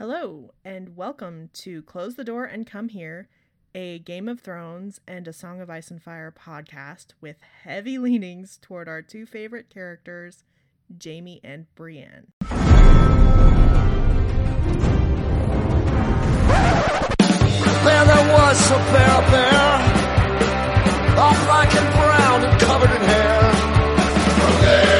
Hello, and welcome to Close the Door and Come Here, a Game of Thrones and a Song of Ice and Fire podcast with heavy leanings toward our two favorite characters, Jaime and Brienne. There, there was a bear bear, all black and brown and covered in hair. From there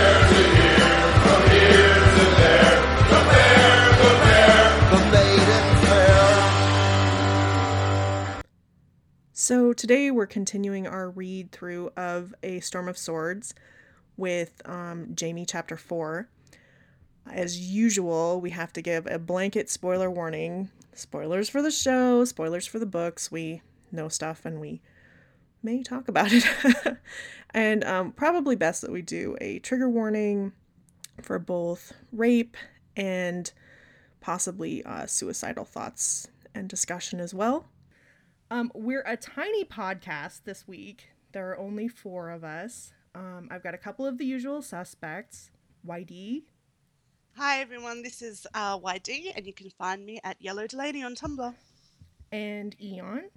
So, today we're continuing our read through of A Storm of Swords with um, Jamie chapter 4. As usual, we have to give a blanket spoiler warning. Spoilers for the show, spoilers for the books. We know stuff and we may talk about it. and um, probably best that we do a trigger warning for both rape and possibly uh, suicidal thoughts and discussion as well. Um, we're a tiny podcast this week. There are only four of us. Um, I've got a couple of the usual suspects. YD, Hi everyone, this is uh, YD, and you can find me at Yellow Delaney on Tumblr. and Eon.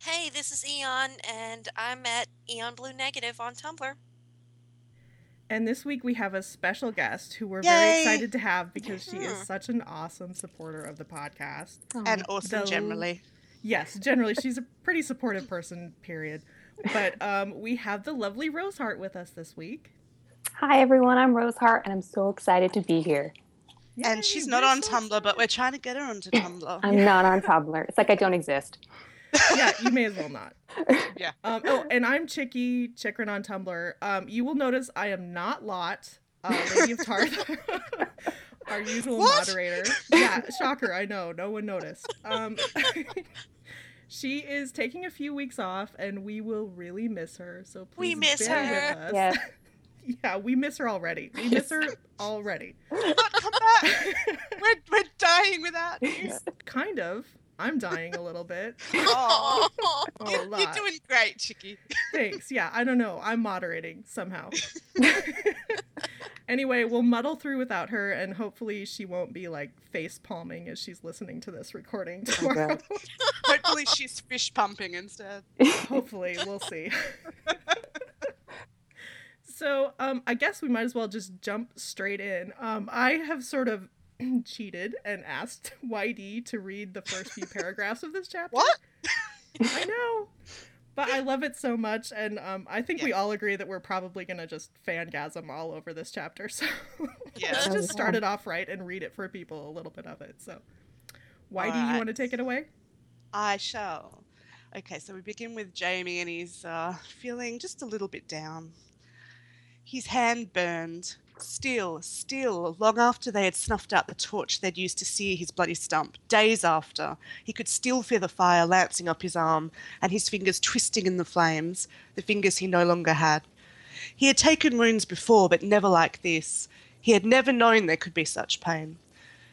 Hey, this is Eon, and I'm at Eon Blue Negative on Tumblr. And this week we have a special guest who we're very excited to have because she is Mhm. such an awesome supporter of the podcast. and awesome the- generally. Yes, generally she's a pretty supportive person, period. But um, we have the lovely Roseheart with us this week. Hi everyone, I'm Rose Hart and I'm so excited to be here. and she's not on so Tumblr, but we're trying to get her onto Tumblr. I'm not on Tumblr. It's like I don't exist. yeah, you may as well not. Yeah. Um, oh, and I'm Chicky Chikrin on Tumblr. Um, you will notice I am not Lot, uh, Lady of Tarth, our usual What? moderator. Yeah, shocker. I know. No one noticed. Um, she is taking a few weeks off, and we will really miss her. So please We miss bear her. with us. Yes. yeah, we miss her already. We miss her already. But come back! we're, we're dying without you. kind of. I'm dying a little bit. Aw. Oh, a You're, lot. you're doing great, Chicky. Thanks. Yeah, I don't know. I'm moderating somehow. Anyway, we'll muddle through without her, and hopefully she won't be like face palming as she's listening to this recording tomorrow. God. Hopefully she's fish pumping instead. hopefully, we'll see. so, um, I guess we might as well just jump straight in. Um, I have sort of cheated and asked YD to read the first few paragraphs of this chapter. What? I know. But I love it so much, and um, I think we all agree that we're probably gonna just fangasm all over this chapter. So Yeah. let's just start it off right and read it for people a little bit of it. So, why do you Alright. want to take it away? I shall. Okay, so we begin with Jamie, and he's uh, feeling just a little bit down. His hand burned, still, still, long after they had snuffed out the torch they'd used to sear his bloody stump. Days after, he could still feel the fire lancing up his arm, and his fingers twisting in the flames, the fingers he no longer had. He had taken wounds before, but never like this. He had never known there could be such pain.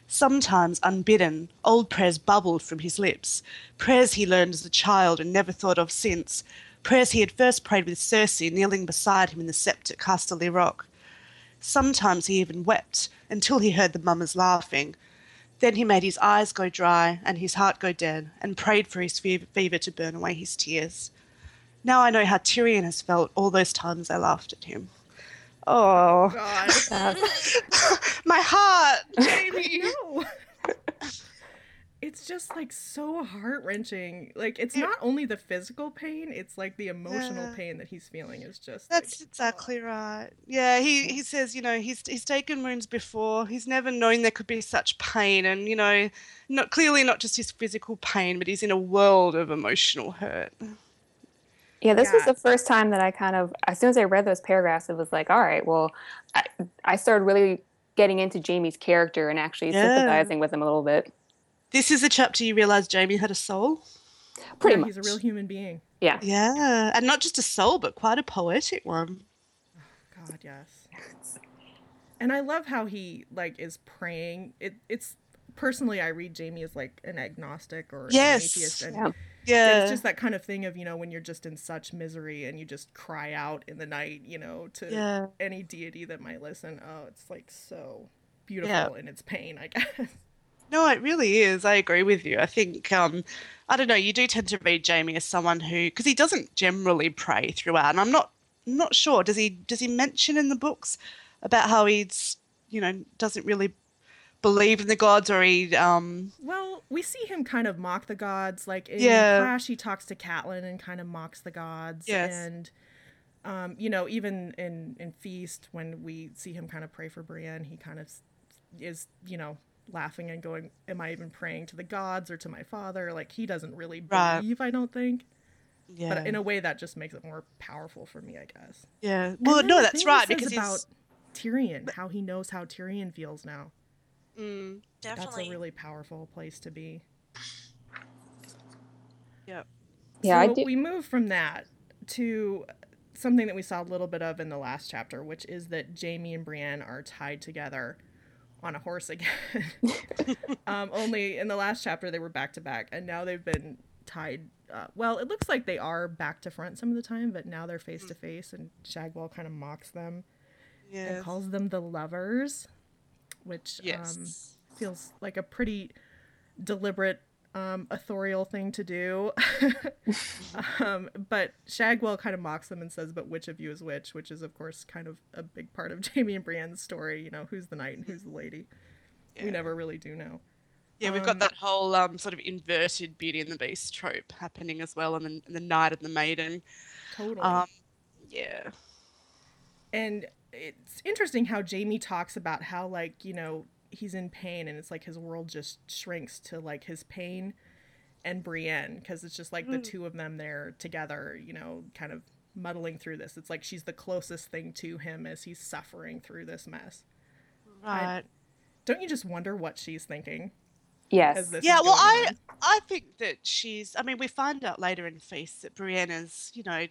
Sometimes, unbidden, old prayers bubbled from his lips, prayers he learned as a child and never thought of since, prayers he had first prayed with Cersei kneeling beside him in the sept at Casterly Rock. Sometimes he even wept until he heard the mummers laughing. Then he made his eyes go dry and his heart go dead and prayed for his fever to burn away his tears. Now I know how Tyrion has felt all those times I laughed at him. Oh, God, Uh, my heart, Jamie. no. It's just like so heart wrenching. Like it's Yeah. not only the physical pain; it's like the emotional Yeah. pain that he's feeling is just. That's like, exactly right. Yeah, he, he says, you know, he's he's taken wounds before. He's never known there could be such pain, and you know, not clearly not just his physical pain, but he's in a world of emotional hurt. yeah, this was the first time that I kind of, as soon as I read those paragraphs, it was like, all right, well, I, I started really getting into Jamie's character and actually Yeah. sympathizing with him a little bit. This is a chapter you realize Jamie had a soul. Pretty yeah, much. he's a real human being. Yeah. Yeah, and not just a soul, but quite a poetic one. Oh, God, yes. And I love how he like is praying. It it's personally I read Jamie as like an agnostic or Yes. an atheist and Yeah. Yeah, it's just that kind of thing of, you know, when you're just in such misery and you just cry out in the night, you know, to yeah, any deity that might listen. Oh, it's like so beautiful in its pain, I guess. No, it really is. I agree with you. I think um, I don't know. You do tend to read Jamie as someone who, because he doesn't generally pray throughout, and I'm not not sure. Does he does he mention in the books about how he's you know doesn't really believe in the gods or he um Well, we see him kind of mock the gods. Like in Yeah. Clash, he talks to Catelyn and kind of mocks the gods. Yes. And, um, you know, even in, in Feast, when we see him kind of pray for Brienne, he kind of is, you know, laughing and going, Am I even praying to the gods or to my father? Like, he doesn't really Right. believe, I don't think. yeah But in a way, that just makes it more powerful for me, I guess. yeah well no that's thing he right says because about he's Tyrion, how he knows how Tyrion feels now. mm, That's a really powerful place to be. yeah Yeah, I so do. we move from that to something that we saw a little bit of in the last chapter, which is that Jamie and Brienne are tied together on a horse again. um, only in the last chapter they were back to back, and now they've been tied. Uh, well, it looks like they are back to front some of the time, but now they're face to face, and Shagwell kind of mocks them yeah and calls them the lovers, which um, feels like a pretty deliberate um, authorial thing to do. um, but Shagwell kind of mocks them and says, "But which of you is which?" Which is, of course, kind of a big part of Jamie and Brienne's story. You know, who's the knight and who's the lady. We never really do know. Yeah, we've Um, got that whole um, sort of inverted Beauty and the Beast trope happening as well, and the, and the Knight and the Maiden. Totally. Um, yeah, and it's interesting how Jamie talks about how like you know he's in pain and it's like his world just shrinks to like his pain and Brienne because it's just like the Mm. two of them there together you know kind of muddling through this it's like she's the closest thing to him as he's suffering through this mess right. don't you just wonder what she's thinking yes. yeah, well, going I on? I think that she's. I mean, we find out later in Feast that Brienne is, you know,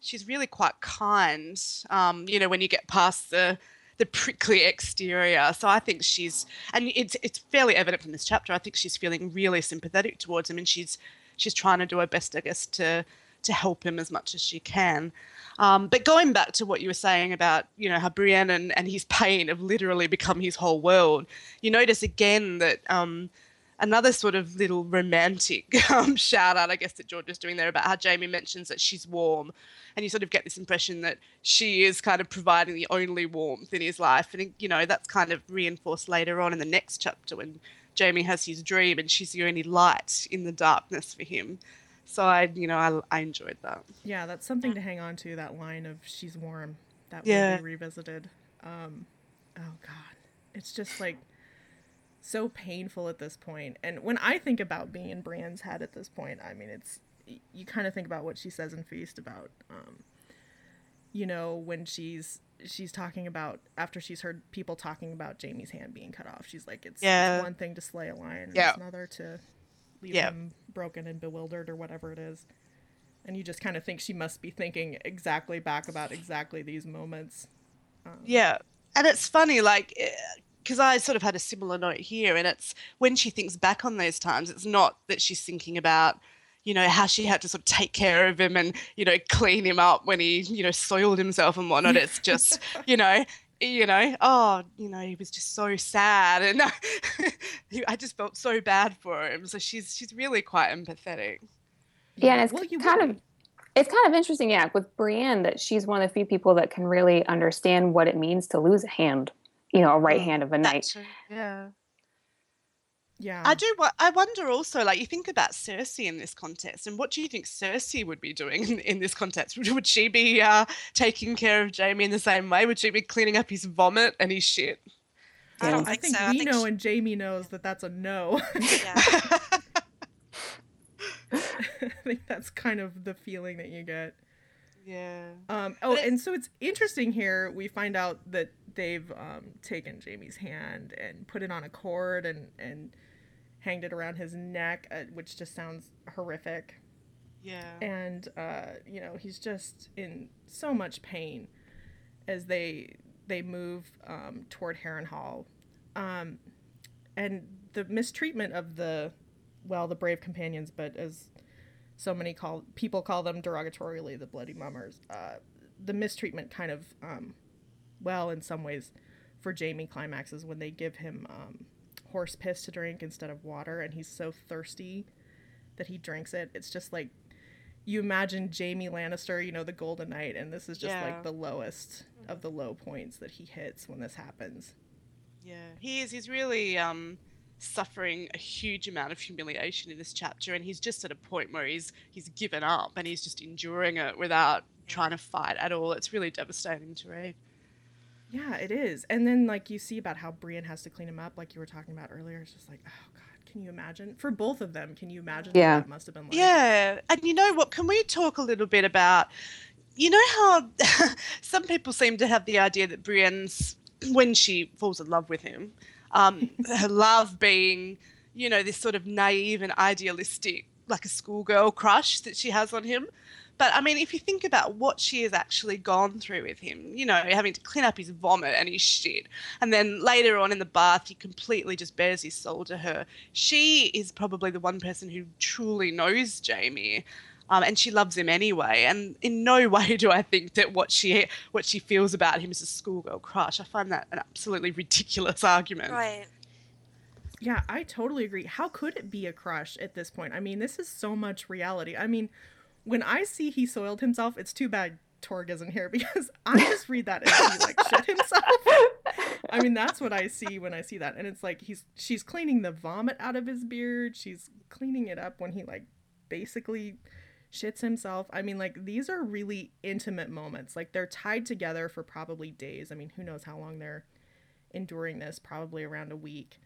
she's really quite kind. Um, you know, when you get past the the prickly exterior. So I think she's, and it's it's fairly evident from this chapter. I think she's feeling really sympathetic towards him, and she's she's trying to do her best, I guess, to to help him as much as she can. Um, but going back to what you were saying about, you know, how Brienne and, and his pain have literally become his whole world, you notice again that um, another sort of little romantic um, shout out, I guess, that George is doing there about how Jamie mentions that she's warm. And you sort of get this impression that she is kind of providing the only warmth in his life. And, you know, that's kind of reinforced later on in the next chapter when Jamie has his dream and she's the only light in the darkness for him. So I, you know, I, I enjoyed that. yeah that's something to hang on to that line of she's warm that Yeah. will be revisited um oh god it's just like so painful at this point and when i think about being in brienne's head at this point i mean it's you kind of think about what she says in feast about um you know when she's she's talking about after she's heard people talking about jamie's hand being cut off she's like it's, Yeah. it's one thing to slay a lion Yeah. it's another to leave Yeah. him broken and bewildered or whatever it is and you just kind of think she must be thinking exactly back about exactly these moments Yeah. And it's funny, like, because I sort of had a similar note here, and it's when she thinks back on those times, it's not that she's thinking about, you know, how she had to sort of take care of him and, you know, clean him up when he, you know, soiled himself and whatnot. It's just, you know, you know, oh, you know, he was just so sad, and I just felt so bad for him. So she's she's really quite empathetic. Yeah, and it's Well, you kind would of it's kind of interesting, yeah, with Brienne that she's one of the few people that can really understand what it means to lose a hand, you know, a right hand of a knight. That's true, Yeah. yeah I do. wo- I wonder also, like, you think about Cersei in this context, and what do you think Cersei would be doing in, in this context? Would, would she be uh, taking care of Jamie in the same way? Would she be cleaning up his vomit and his shit? I don't I think, think so. we I think know sh- and Jamie knows that that's a no. yeah. I think that's kind of the feeling that you get. Yeah. Um, oh, and so it's interesting here. We find out that they've um, taken Jamie's hand and put it on a cord and and hanged it around his neck, uh, which just sounds horrific. Yeah. And uh, you know he's just in so much pain as they they move um, toward Harrenhal, um, and the mistreatment of the well the brave companions, but as so many call people call them derogatorily the bloody mummers. Uh, the mistreatment kind of, um, well, in some ways, for Jamie climaxes when they give him um, horse piss to drink instead of water, and he's so thirsty that he drinks it. It's just like you imagine Jamie Lannister, you know, the Golden Knight, and this is just Yeah. like the lowest of the low points that he hits when this happens. Yeah, he is. He's really um, suffering a huge amount of humiliation in this chapter, and he's just at a point where he's he's given up and he's just enduring it without trying to fight at all. It's really devastating to read. Yeah, it is. And then like you see about how Brienne has to clean him up, like you were talking about earlier. It's just like, oh god, can you imagine? For both of them, can you imagine Yeah. what that must have been like? Yeah, and you know what? Can we talk a little bit about? You know how some people seem to have the idea that Brienne's when she falls in love with him, um, her love being, you know, this sort of naive and idealistic, like a schoolgirl crush that she has on him. But I mean, if you think about what she has actually gone through with him, you know, having to clean up his vomit and his shit, and then later on in the bath, he completely just bares his soul to her. She is probably the one person who truly knows Jamie. Um, and she loves him anyway. And in no way do I think that what she what she feels about him is a schoolgirl crush. I find that an absolutely ridiculous argument. Right. Yeah, I totally agree. How could it be a crush at this point? I mean, this is so much reality. I mean, when I see he soiled himself, it's too bad Torg isn't here because I just read that and he like shit himself. I mean, that's what I see when I see that. And it's like he's she's cleaning the vomit out of his beard. She's cleaning it up when he like basically shits himself. I mean, like these are really intimate moments. Like they're tied together for probably days. I mean, who knows how long they're enduring this, probably around a week.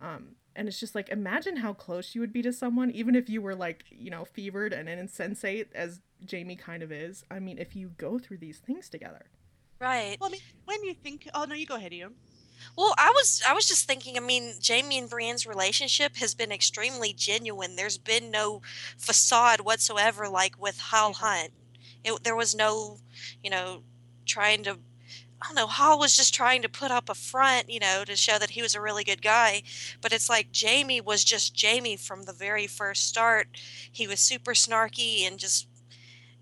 Um, and it's just like imagine how close you would be to someone, even if you were like, you know, fevered and insensate as Jamie kind of is. I mean, if you go through these things together. Right. Well, I mean, when you think, oh no, you go ahead, Ian. Well, I was I was just thinking. I mean, Jamie and Brienne's relationship has been extremely genuine. There's been no facade whatsoever, like with Hyle mm-hmm. Hunt. It, there was no, you know, trying to. I don't know. Hyle was just trying to put up a front, you know, to show that he was a really good guy. But it's like Jamie was just Jamie from the very first start. He was super snarky and just,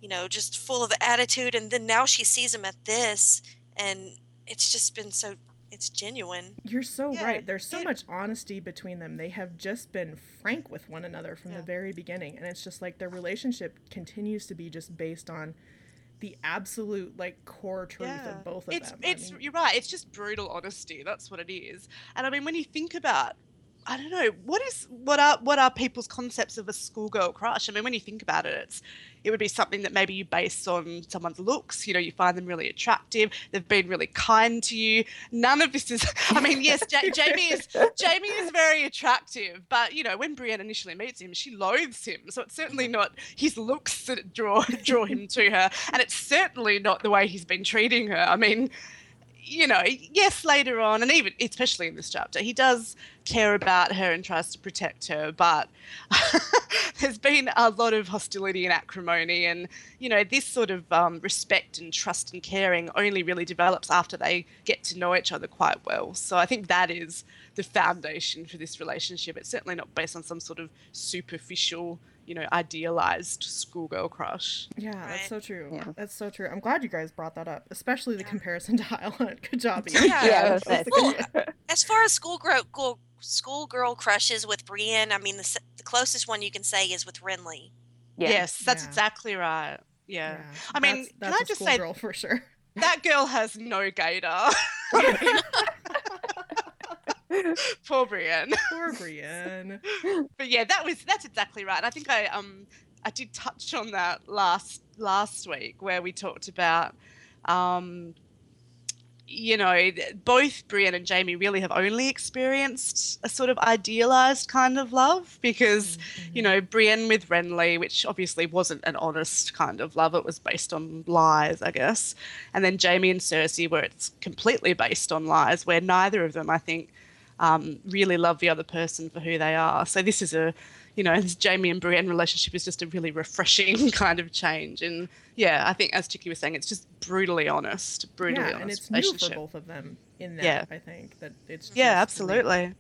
you know, just full of attitude. And then now she sees him at this, and it's just been so. It's genuine. You're so Yeah, right. There's so it- much honesty between them. They have just been frank with one another from Yeah. the very beginning. And it's just like their relationship continues to be just based on the absolute like core truth of both of it's, them. I It's mean, you're right. It's just brutal honesty. That's what it is. And I mean, when you think about, I don't know, what is what are what are people's concepts of a schoolgirl crush? I mean, when you think about it, it's it would be something that maybe you base on someone's looks. You know, you find them really attractive. They've been really kind to you. None of this is. I mean, yes, ja- Jamie is Jamie is very attractive, but you know, when Brienne initially meets him, she loathes him. So it's certainly not his looks that draw draw him to her, and it's certainly not the way he's been treating her. I mean, you know, yes, later on, and even especially in this chapter, he does care about her and tries to protect her, but there's been a lot of hostility and acrimony, and you know, this sort of um, respect and trust and caring only really develops after they get to know each other quite well. So I think that is the foundation for this relationship. It's certainly not based on some sort of superficial, you know, idealized schoolgirl crush. yeah, that's so true. Yeah. That's so true. I'm glad you guys brought that up, especially the comparison to Highland. Hunt. Good job. Yeah. Ian. Yeah, That that's was it. the- As far as schoolgirl girl, schoolgirl crushes with Brienne, I mean, the, the closest one you can say is with Renly. Yeah. Yes, that's Yeah. exactly right. Yeah. yeah. I mean, that's, can that's I a just say- schoolgirl for sure. That girl has no gator. Poor Brienne. Poor Brienne. But yeah, that was that's exactly right. I think I um I did touch on that last last week where we talked about um you know, both Brienne and Jamie really have only experienced a sort of idealized kind of love because, you know, Brienne with Renly, which obviously wasn't an honest kind of love, it was based on lies, I guess. And then Jamie and Cersei, where it's completely based on lies, where neither of them, I think, um, really love the other person for who they are. So this is a, you know, this Jamie and Brienne relationship is just a really refreshing kind of change. And yeah, I think as Chicky was saying, it's just brutally honest, brutally yeah, honest and it's new for both of them in that. Yeah. I think that it's Yeah, absolutely.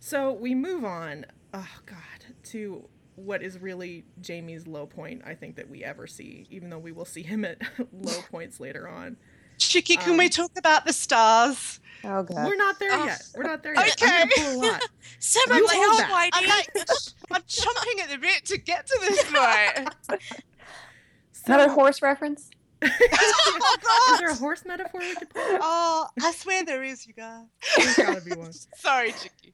So we move on. Oh God, to what is really Jamie's low point. I think that we ever see, even though we will see him at low points later on. Chicky, can we Um, talk about the stars? Oh god. We're not there Oh. yet. We're not there yet. I'm gonna Okay. pull a lot. Simmer You the hold that. I'm Whitey. like, I'm chomping at the bit to get to this point. Another So- horse reference? oh god! Is there a horse metaphor we could pull? Oh, I swear there is, you guys. There's gotta be one. Sorry, Chicky.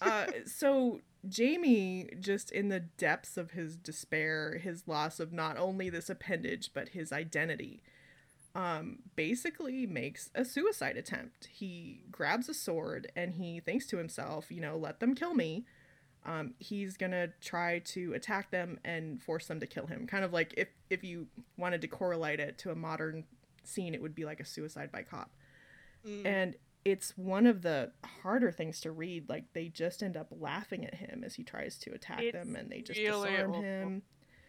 Uh, so Jamie, just in the depths of his despair, his loss of not only this appendage but his identity, um, basically makes a suicide attempt. He grabs a sword and he thinks to himself, you know, let them kill me. Um, he's gonna try to attack them and force them to kill him. Kind of like if if you wanted to correlate it to a modern scene, it would be like a suicide by cop Mm. and it's one of the harder things to read like they just end up laughing at him as he tries to attack It's them and they just really disarm awful. him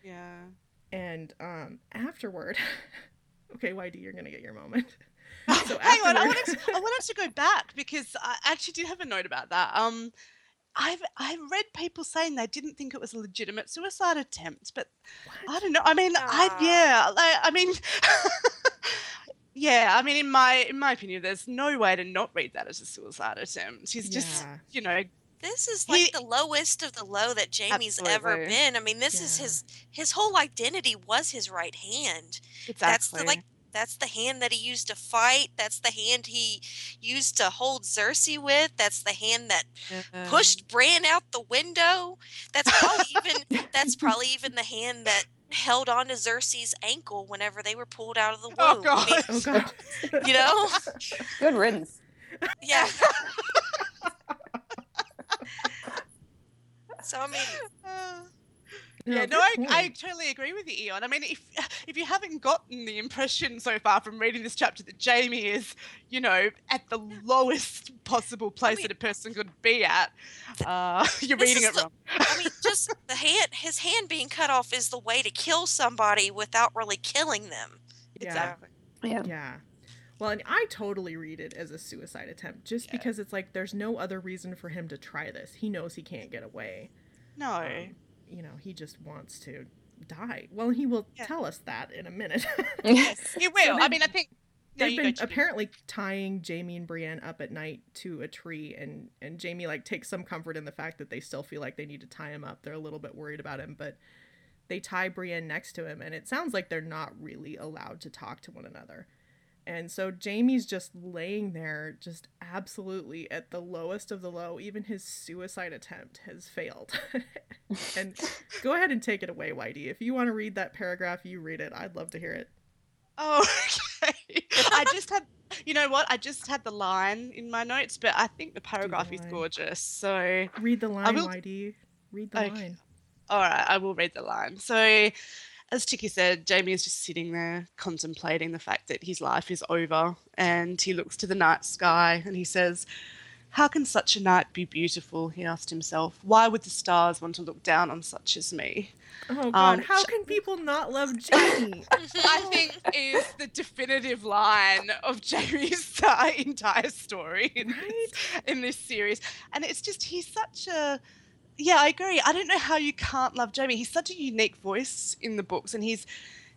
Yeah. and um afterward okay yd you're gonna get your moment so Hang on, I wanted, to, I wanted to go back because I actually did have a note about that. Um, I've I've read people saying they didn't think it was a legitimate suicide attempt, but I don't know. I mean, I Ah. yeah, like, I mean, yeah, I mean, in my in my opinion, there's no way to not read that as a suicide attempt. He's just, Yeah. you know, This is like He- the lowest of the low that Jamie's ever been. I mean, this is his his whole identity was his right hand. exactly. That's the like that's the hand that he used to fight. That's the hand he used to hold Cersei with. That's the hand that Yeah. pushed Bran out the window. That's probably even that's probably even the hand that held on to Cersei's ankle whenever they were pulled out of the oh, womb. Oh I mean, oh god you know? Good riddance. Yeah. So I mean, yeah, no, I, I totally agree with you, Eon. I mean, if if you haven't gotten the impression so far from reading this chapter that Jamie is, you know, at the lowest possible place mean- that a person could be at, uh, you're reading it the- wrong. I mean, just the hand, his hand being cut off is the way to kill somebody without really killing them. Yeah. Exactly. Yeah. Yeah. Well, and I totally read it as a suicide attempt just Yeah. because it's like there's no other reason for him to try this. He knows he can't get away. No. Um, you know, he just wants to die. Well, he will Yeah. tell us that in a minute. yes, he will. I mean, I think. They've go, been apparently tying Jamie and Brienne up at night to a tree, and and Jamie like takes some comfort in the fact that they still feel like they need to tie him up. They're a little bit worried about him, but they tie Brienne next to him, and it sounds like they're not really allowed to talk to one another. And so Jamie's just laying there, just absolutely at the lowest of the low. Even his suicide attempt has failed. and go ahead and take it away, Whitey. If you want to read that paragraph, you read it. I'd love to hear it. Oh, okay. I just had. You know what? I just had the line in my notes, but I think the paragraph is gorgeous. So Read the line, will- Whitey. Read the Okay. line. All right, I will read the line. So, as Chicky said, Jamie is just sitting there contemplating the fact that his life is over, and he looks to the night sky and he says, How can such a night be beautiful? He asked himself. Why would the stars want to look down on such as me? Oh God! Um, How can people not love Jamie? I think is the definitive line of Jamie's entire story in, this, in this series. And it's just, he's such a. Yeah, I agree. I don't know how you can't love Jamie. He's such a unique voice in the books, and he's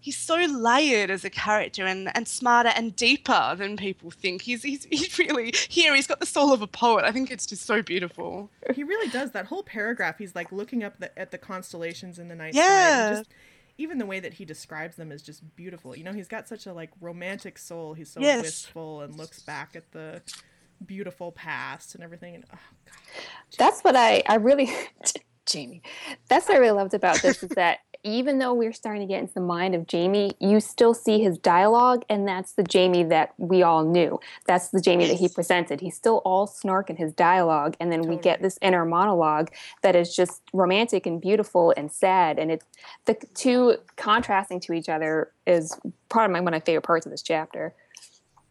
he's so layered as a character and, and smarter and deeper than people think. He's, he's he's really here. He's got the soul of a poet. I think it's just so beautiful. he really does. That whole paragraph, he's like looking up the, at the constellations in the night sky. Yeah. Just, even the way that he describes them is just beautiful. You know, he's got such a like romantic soul. He's so Yes. wistful and looks back at the beautiful past and everything. And oh God, That's what I, I really, Jamie, that's what I really loved about this is that even though we're starting to get into the mind of Jamie, you still see his dialogue, and that's the Jamie that we all knew. That's the Jamie that he presented. He's still all snark in his dialogue, and then we get this inner monologue that is just romantic and beautiful and sad, and it's the two contrasting to each other is probably my, one of my favorite parts of this chapter.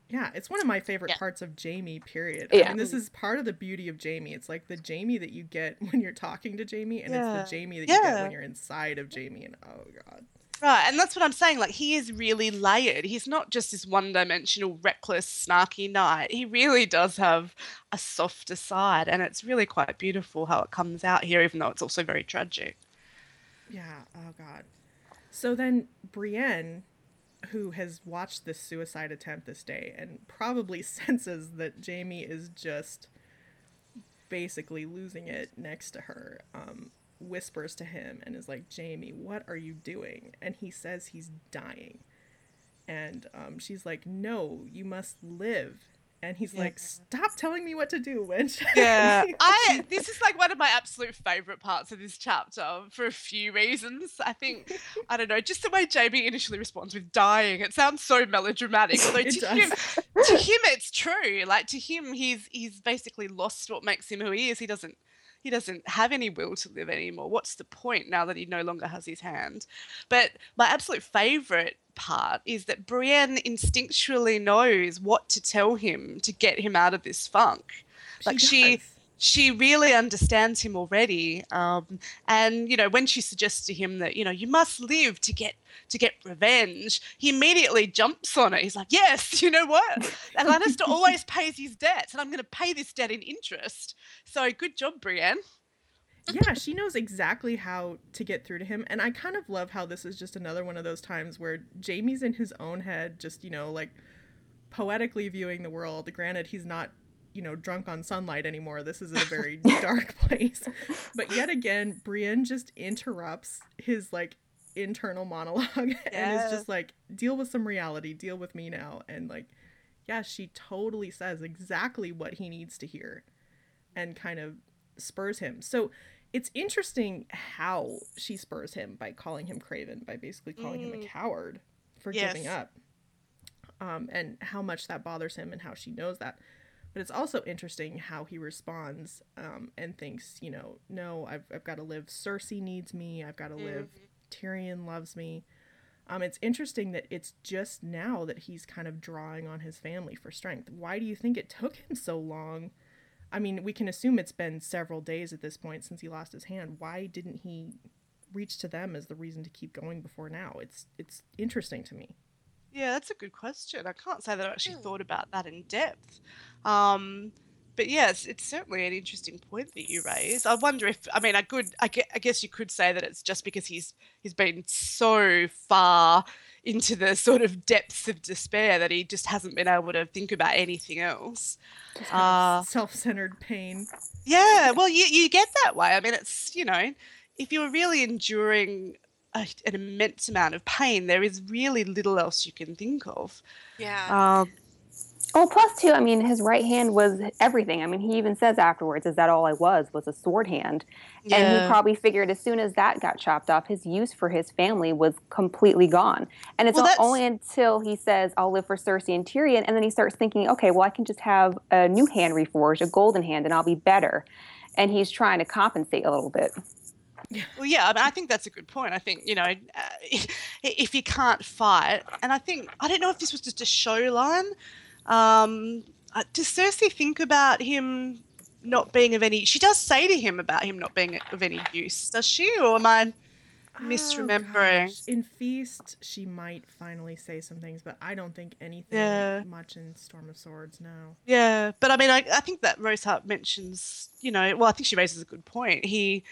Yeah, it's one of my favorite Yeah. parts of Jamie, period. I mean, this is part of the beauty of Jamie. It's like the Jamie that you get when you're talking to Jamie, and Yeah. it's the Jamie that you get when you're inside of Jamie. And oh God. Right, and that's what I'm saying. Like he is really layered. He's not just this one-dimensional, reckless, snarky knight. He really does have a softer side, and it's really quite beautiful how it comes out here, even though it's also very tragic. Yeah. Oh God. So then Brienne who has watched this suicide attempt this day and probably senses that Jamie is just basically losing it next to her, um, whispers to him and is like, Jamie, what are you doing? And he says he's dying. And um, she's like, No, you must live. And he's Yeah. like, Stop telling me what to do, Winch. Yeah, I this is like one of my absolute favorite parts of this chapter for a few reasons. I think I don't know, just the way Jamie initially responds with dying. It sounds so melodramatic, although to does. him, to him, it's true. Like to him, he's he's basically lost what makes him who he is. He doesn't he doesn't have any will to live anymore. What's the point now that he no longer has his hand? But my absolute favorite part is that Brienne instinctually knows what to tell him to get him out of this funk. Like she does. she really understands him already um, and you know when she suggests to him that you know you must live to get to get revenge he immediately jumps on it he's like yes you know what lannister always pays his debts and i'm going to pay this debt in interest so good job brienne yeah, she knows exactly how to get through to him. And I kind of love how this is just another one of those times where Jamie's in his own head, just, you know, like poetically viewing the world. Granted, he's not, you know, drunk on sunlight anymore. This is a very dark place. But yet again, Brienne just interrupts his like internal monologue and is just like, deal with some reality, deal with me now. And like, yeah, she totally says exactly what he needs to hear and kind of spurs him. So it's interesting how she spurs him by calling him Craven, by basically calling him a Mm. coward for giving up. Um, and how much that bothers him and how she knows that. But it's also interesting how he responds um, and thinks, you know, no, I've, I've got to live. Cersei needs me. I've got to live. Tyrion loves me. Um, it's interesting that it's just now that he's kind of drawing on his family for strength. Why do you think it took him so long? I mean, we can assume it's been several days at this point since he lost his hand. Why didn't he reach to them as the reason to keep going before now? It's it's interesting to me. Yeah, that's a good question. I can't say that I actually Hmm. thought about that in depth. Um, but yes, it's certainly an interesting point that you raise. I wonder if, I mean, I could, I guess you could say that it's just because he's he's been so far into the sort of depths of despair that he just hasn't been able to think about anything else. Uh, self-centered pain. Yeah, well, you you get that way. I mean, it's you know, if you're really enduring a, an immense amount of pain, there is really little else you can think of. Yeah. Um, Well, plus too, I mean, his right hand was everything. I mean, he even says afterwards, "Is that all I was? Was a sword hand?" And he probably figured as soon as that got chopped off, his use for his family was completely gone. And it's Well, only until he says, "I'll live for Cersei and Tyrion," and then he starts thinking, "Okay, well, I can just have a new hand reforged, a golden hand, and I'll be better." And he's trying to compensate a little bit. Well, yeah, I mean, I think that's a good point. I think you know, uh, if you can't fight, and I think I don't know if this was just a show line. Um, uh, does Cersei think about him not being of any? She does say to him about him not being of any use, does she? Or am I? Misremembering. Oh. In Feast, she might finally say some things, but I don't think anything Yeah. much in Storm of Swords. No. Yeah, but I mean, I, I think that Rosehart mentions, you know, well, I think she raises a good point. He,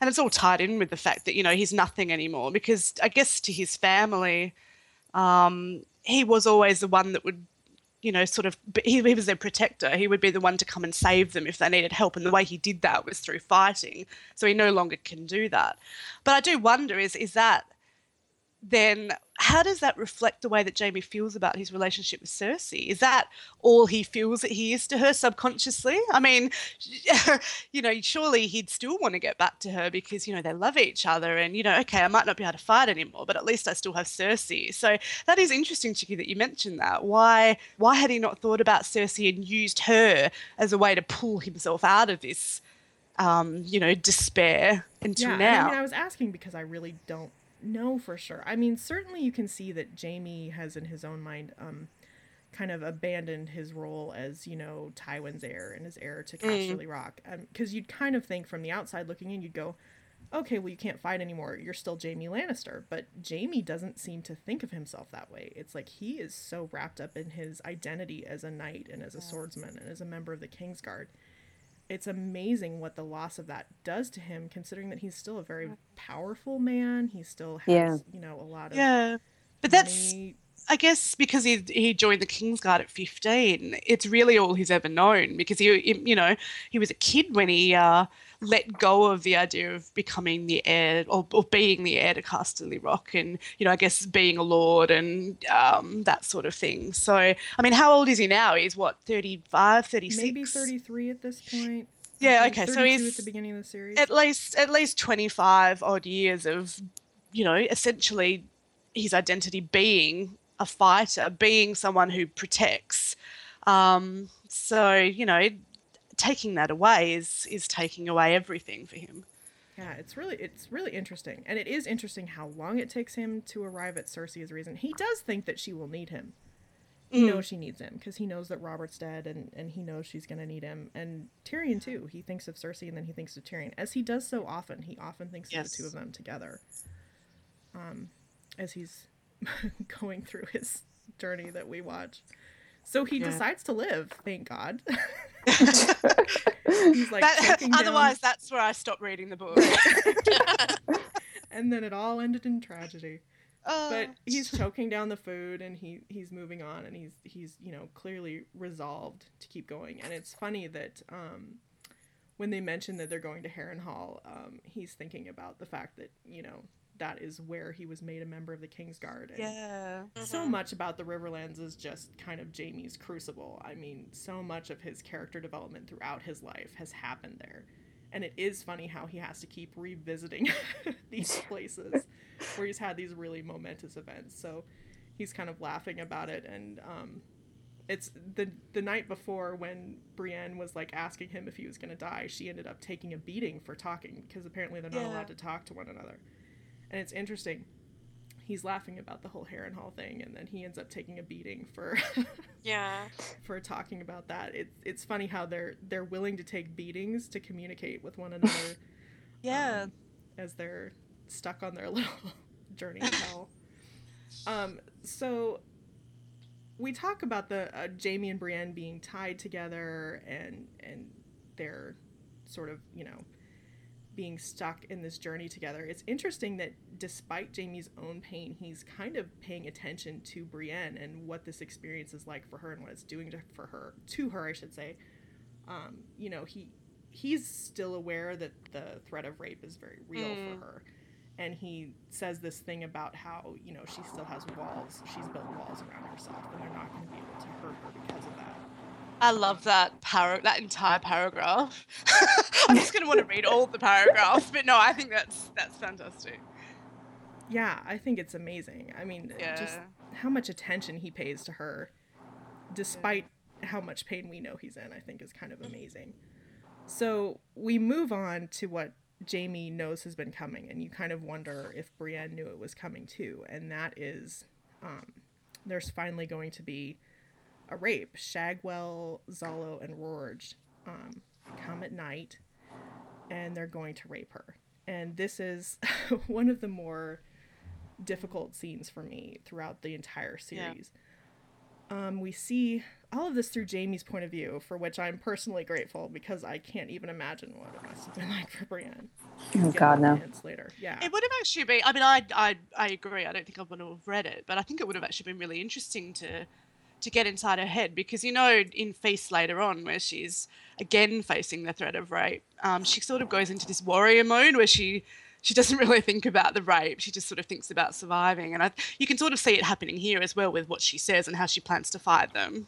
and it's all tied in with the fact that you know he's nothing anymore because I guess to his family, um, he was always the one that would, you know, sort of he, he was their protector. He would be the one to come and save them if they needed help, and the way he did that was through fighting. So he no longer can do that. But I do wonder is is that then how does that reflect the way that Jamie feels about his relationship with Cersei? Is that all he feels that he is to her subconsciously? I mean, you know, surely he'd still want to get back to her because, you know, they love each other and, you know, okay, I might not be able to fight anymore, but at least I still have Cersei. So that is interesting, Chicky, that you mentioned that. Why why had he not thought about Cersei and used her as a way to pull himself out of this um, you know, despair until yeah, now? I mean, I was asking because I really don't know for sure. I mean, certainly you can see that Jamie has in his own mind um, kind of abandoned his role as, you know, Tywin's heir and his heir to Casterly Rock. Because you'd kind of think from the outside looking in, you'd go, okay, well, you can't fight anymore. You're still Jamie Lannister. But Jamie doesn't seem to think of himself that way. It's like he is so wrapped up in his identity as a knight and as a swordsman and as a member of the Kingsguard it's amazing what the loss of that does to him considering that he's still a very powerful man he still has Yeah. you know a lot of Yeah. But that's money- I guess because he he joined the Kingsguard at 15, it's really all he's ever known because he, he- you know, he was a kid when he uh, let go of the idea of becoming the heir or, or being the heir to Casterly Rock and, you know, I guess being a lord and um, that sort of thing. So, I mean, how old is he now? He's what, 35, 36? maybe 33 at this point. Yeah, okay, so he's at the beginning of the series. at least at least 25 odd years of you know essentially his identity being a fighter being someone who protects um, so you know taking that away is is taking away everything for him Yeah, it's really it's really interesting, and it is interesting how long it takes him to arrive at Cersei's reason. He does think that she will need him. He Mm. knows she needs him because he knows that Robert's dead, and and he knows she's gonna need him. And Tyrion too. He thinks of Cersei, and then he thinks of Tyrion, as he does so often. He often thinks of the two of them together. Um, as he's going through his journey that we watch. So he Yeah. decides to live. Thank God. he's like That- choking down- otherwise that's where i stopped reading the book and then it all ended in tragedy. Oh, But he's choking down the food and he he's moving on and he's he's you know clearly resolved to keep going. And it's funny that um, when they mention that they're going to Harrenhal, um, he's thinking about the fact that you know that is where he was made a member of the Kingsguard. And yeah so much about the Riverlands is just kind of Jamie's crucible. I mean, so much of his character development throughout his life has happened there. And it is funny how he has to keep revisiting these places where he's had these really momentous events. So he's kind of laughing about it and um it's the the night before when Brienne was like asking him if he was going to die, she ended up taking a beating for talking because apparently they're not Yeah. allowed to talk to one another. And it's interesting he's laughing about the whole Harrenhal thing, and then he ends up taking a beating for Yeah. for talking about that. It's it's funny how they're they're willing to take beatings to communicate with one another yeah um, as they're stuck on their little journey to hell. Um, so we talk about the uh, Jamie and Brienne being tied together, and and they're sort of you know being stuck in this journey together. It's interesting that despite Jamie's own pain, he's kind of paying attention to Brienne and what this experience is like for her and what it's doing to, for her to her, I should say. Um, you know, he he's still aware that the threat of rape is very real Mm. for her. And he says this thing about how, you know, she still has walls. She's built walls around herself, and they're not going to be able to hurt her because of that. I love that para- that entire paragraph. I'm just gonna want to read all the paragraphs, but no, I think that's that's fantastic. Yeah, I think it's amazing. I mean, just how much attention he pays to her, despite how much pain we know he's in, I think is kind of amazing. So we move on to what Jamie knows has been coming, and you kind of wonder if Brienne knew it was coming too, and that is um, there's finally going to be a rape. Shagwell, Zollo, and Rorge um, come at night, and they're going to rape her. And this is one of the more difficult scenes for me throughout the entire Yeah. series. Um, we see all of this through Jamie's point of view, for which I'm personally grateful because I can't even imagine what it must have been like for Brienne. Oh God, no. Later, yeah. It would have actually been. I mean, I, I I agree. I don't think I would have read it, but I think it would have actually been really interesting to to get inside her head because you know in Feast later on where she's again facing the threat of rape, um, she sort of goes into this warrior mode where she she doesn't really think about the rape. She just sort of thinks about surviving, and I, you can sort of see it happening here as well with what she says and how she plans to fight them.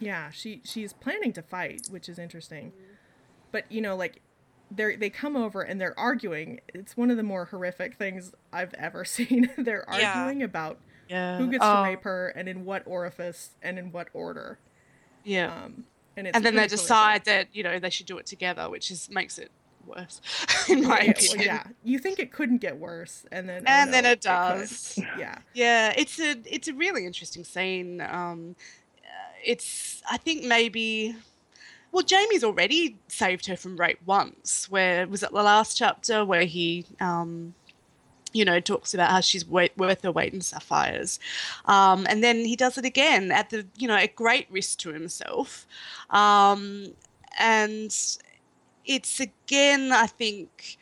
Yeah, she she's planning to fight, which is interesting. But you know, like they they come over and they're arguing. It's one of the more horrific things I've ever seen. they're Yeah. arguing about Yeah. who gets Oh, to rape her and in what orifice and in what order. Yeah. Um, and it's and then they decide that you know they should do it together, which is makes it worse, in my Yeah, well, opinion. yeah, you think it couldn't get worse, and then oh And then no, it does. yeah, Yeah, it's a it's a really interesting scene. Um, uh, it's I think maybe. Well, Jamie's already saved her from rape once. Where was it the last chapter where he, um, you know, talks about how she's worth her weight in sapphires, um, and then he does it again at the, you know, at great risk to himself, um, and it's again, I think,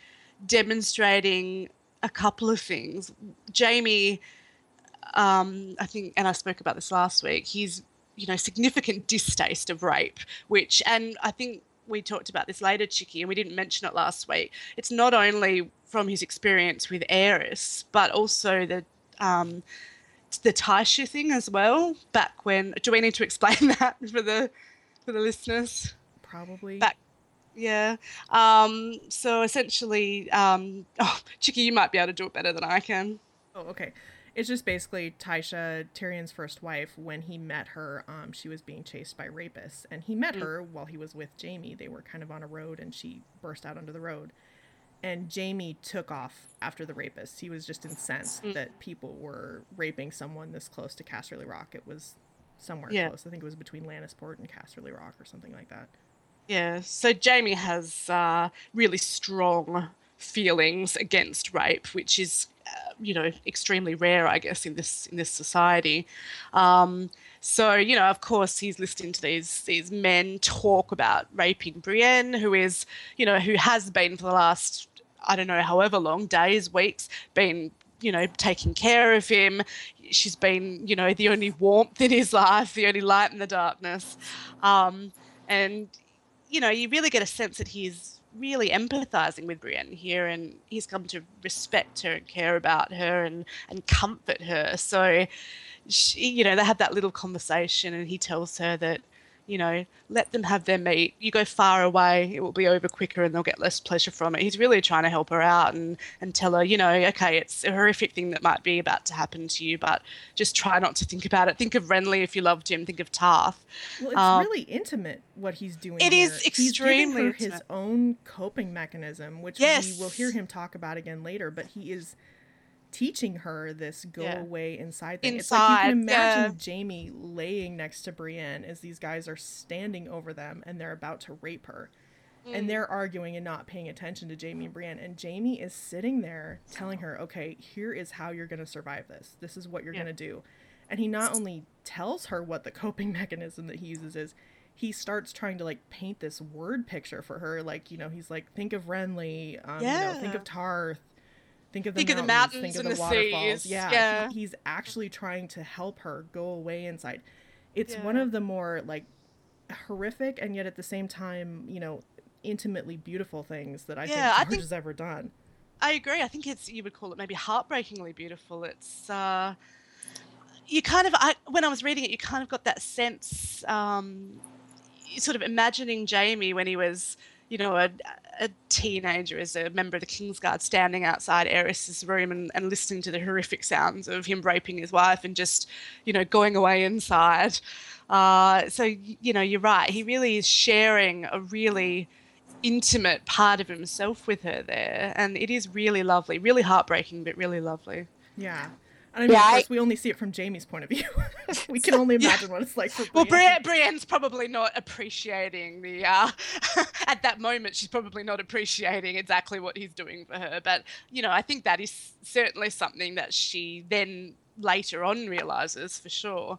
demonstrating a couple of things. Jamie um, I think, and I spoke about this last week. He's you know significant distaste of rape, which, and I think we talked about this later, Chicky, and we didn't mention it last week. It's not only from his experience with Aerys, but also the um, the Tysha thing as well. Back when, do we need to explain that for the for the listeners? Probably. Back yeah. Um, so essentially, um, oh, Chicky, you might be able to do it better than I can. Oh, okay. It's just basically Tysha, Tyrion's first wife. When he met her, um, she was being chased by rapists, and he met Mm. her while he was with Jamie. They were kind of on a road, and she burst out onto the road. And Jamie took off after the rapists. He was just incensed Mm. that people were raping someone this close to Casterly Rock. It was somewhere Yeah. close. I think it was between Lannisport and Casterly Rock or something like that. Yeah. So Jamie has uh, really strong feelings against rape, which is, uh, you know, extremely rare, I guess, in this in this society. Um, so you know, of course, he's listening to these these men talk about raping Brienne, who is, you know, who has been for the last I don't know however long days, weeks, been you know taking care of him. She's been, you know, the only warmth in his life, the only light in the darkness, um, and you know, you really get a sense that he's really empathizing with Brienne here, and he's come to respect her and care about her and and comfort her. So, she, you know, they have that little conversation, and he tells her that, you know, let them have their meat. You go far away, it will be over quicker, and they'll get less pleasure from it. He's really trying to help her out and and tell her, you know, okay, it's a horrific thing that might be about to happen to you, but just try not to think about it. Think of Renly if you loved him. Think of Tarth. Well, it's Um, really intimate what he's doing. It here. is He's giving extremely her his own coping mechanism, which Yes. we will hear him talk about again later. But he is teaching her this go Yeah. away inside thing. it's like you Inside, can imagine yeah. Jamie laying next to Brienne as these guys are standing over them and they're about to rape her. Mm. And they're arguing and not paying attention to Jamie and Brienne. And Jamie is sitting there telling her, okay, here is how you're going to survive this. This is what you're Yeah. going to do. And he not only tells her what the coping mechanism that he uses is, he starts trying to like paint this word picture for her. Like, you know, he's like, think of Renly, um, you know, think of Tarth, think of the Think of the mountains, mountains think of and the, the waterfalls. seas. Yeah, Yeah. he- he's actually trying to help her go away inside. It's one of the more like horrific and yet at the same time, you know, intimately beautiful things that I Yeah, I think George think- has ever done. I agree. I think it's you would call it maybe heartbreakingly beautiful. It's uh, you kind of I, when I was reading it, you kind of got that sense, um, sort of imagining Jamie when he was, you know, a, a teenager as a member of the Kingsguard, standing outside Aerys's room and, and listening to the horrific sounds of him raping his wife and just, you know, going away inside. Uh, so you know, you're right. He really is sharing a really intimate part of himself with her there, and it is really lovely, really heartbreaking, but really lovely. Yeah. And I mean, Yeah, of I- course, we only see it from Jamie's point of view. we can only imagine what it's like for Well, Brienne. Brienne, Brienne's probably not appreciating the. Uh, at that moment, she's probably not appreciating exactly what he's doing for her. But you know, I think that is certainly something that she then later on realizes for sure.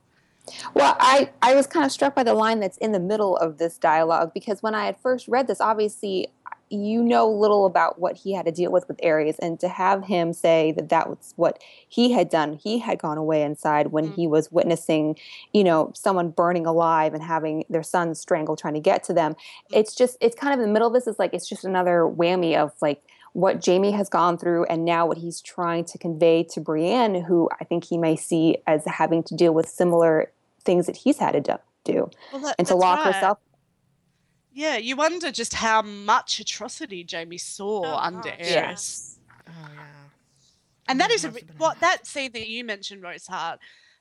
Well, I, I was kind of struck by the line that's in the middle of this dialogue because when I had first read this, obviously you know little about what he had to deal with with Aerys, and to have him say that that was what he had done, he had gone away inside when Mm. he was witnessing, you know, someone burning alive and having their son strangled trying to get to them. It's just it's kind of in the middle of this is like it's just another whammy of like what Jamie has gone through and now what he's trying to convey to Brienne, who I think he may see as having to deal with similar things that he's had to do, do Well, that, and to lock herself. Yeah, you wonder just how much atrocity Jamie saw Oh, under gosh, Yeah. Aerys. Oh, yeah. And that Yeah, is a re- what hard. that scene that you mentioned, Rosehart.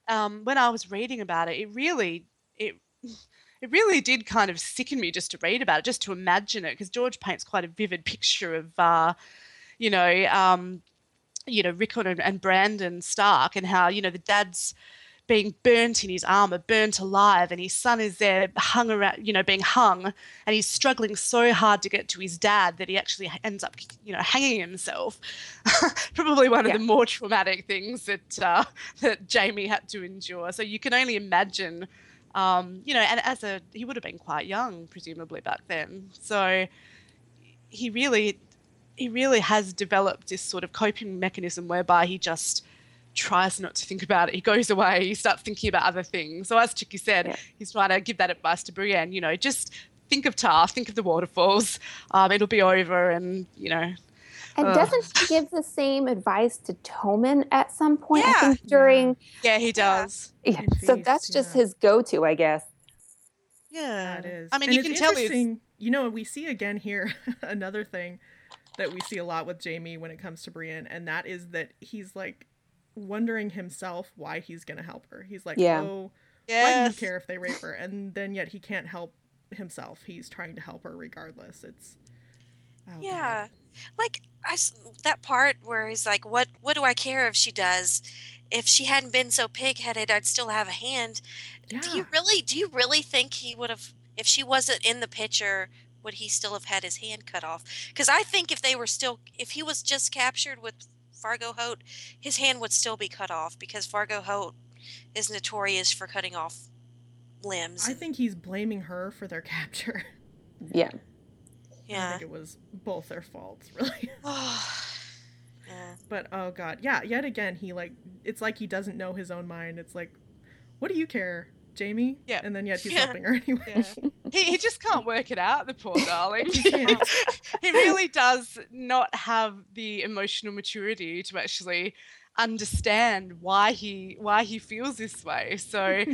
Um, when I was reading about it, it really it it really did kind of sicken me just to read about it, just to imagine it, because George paints quite a vivid picture of, uh, you know, um, you know, Rickon and, and Brandon Stark, and how you know the dad's being burnt in his armor, burnt alive, and his son is there hung around, you know, being hung, and he's struggling so hard to get to his dad that he actually ends up, you know, hanging himself. Probably one of Yeah. the more traumatic things that uh, that Jamie had to endure. So you can only imagine, um, you know, and as a he would have been quite young, presumably back then. So he really he really has developed this sort of coping mechanism whereby he just tries not to think about it. He goes away. He starts thinking about other things. So as Chicky said, Yeah. he's trying to give that advice to Brienne. You know, just think of Tarth, think of the waterfalls. Um, it'll be over, and you know, And Ugh. doesn't she give the same advice to Tommen at some point? I think during. yeah, he does. Yeah. In So Feast, that's just yeah. his go-to, I guess. Yeah, That is. I mean, And you it's can tell he's interesting, You know, we see again here another thing that we see a lot with Jamie when it comes to Brienne, and that is that he's like wondering himself why he's gonna help her. He's like, Yeah. oh, why do yes. you care if they rape her? And then yet he can't help himself. He's trying to help her regardless. It's oh, God. Yeah, like I that part where he's like, "What? What do I care if she does? If she hadn't been so pig-headed, I'd still have a hand." yeah. Do you really? Do you really think he would have? If she wasn't in the picture, would he still have had his hand cut off? Because I think if they were still, if he was just captured with Vargo Hoat, his hand would still be cut off because Vargo Hoat is notorious for cutting off limbs. I think he's blaming her for their capture. Yeah. Yeah. I think it was both their faults, really. yeah. But oh god, yeah, yet again he like it's like he doesn't know his own mind. It's like, what do you care, Jamie? Yeah. And then yet he's Yeah. helping her anyway. Yeah. he, he just can't work it out, the poor darling. He he really does not have the emotional maturity to actually understand why he why he feels this way. So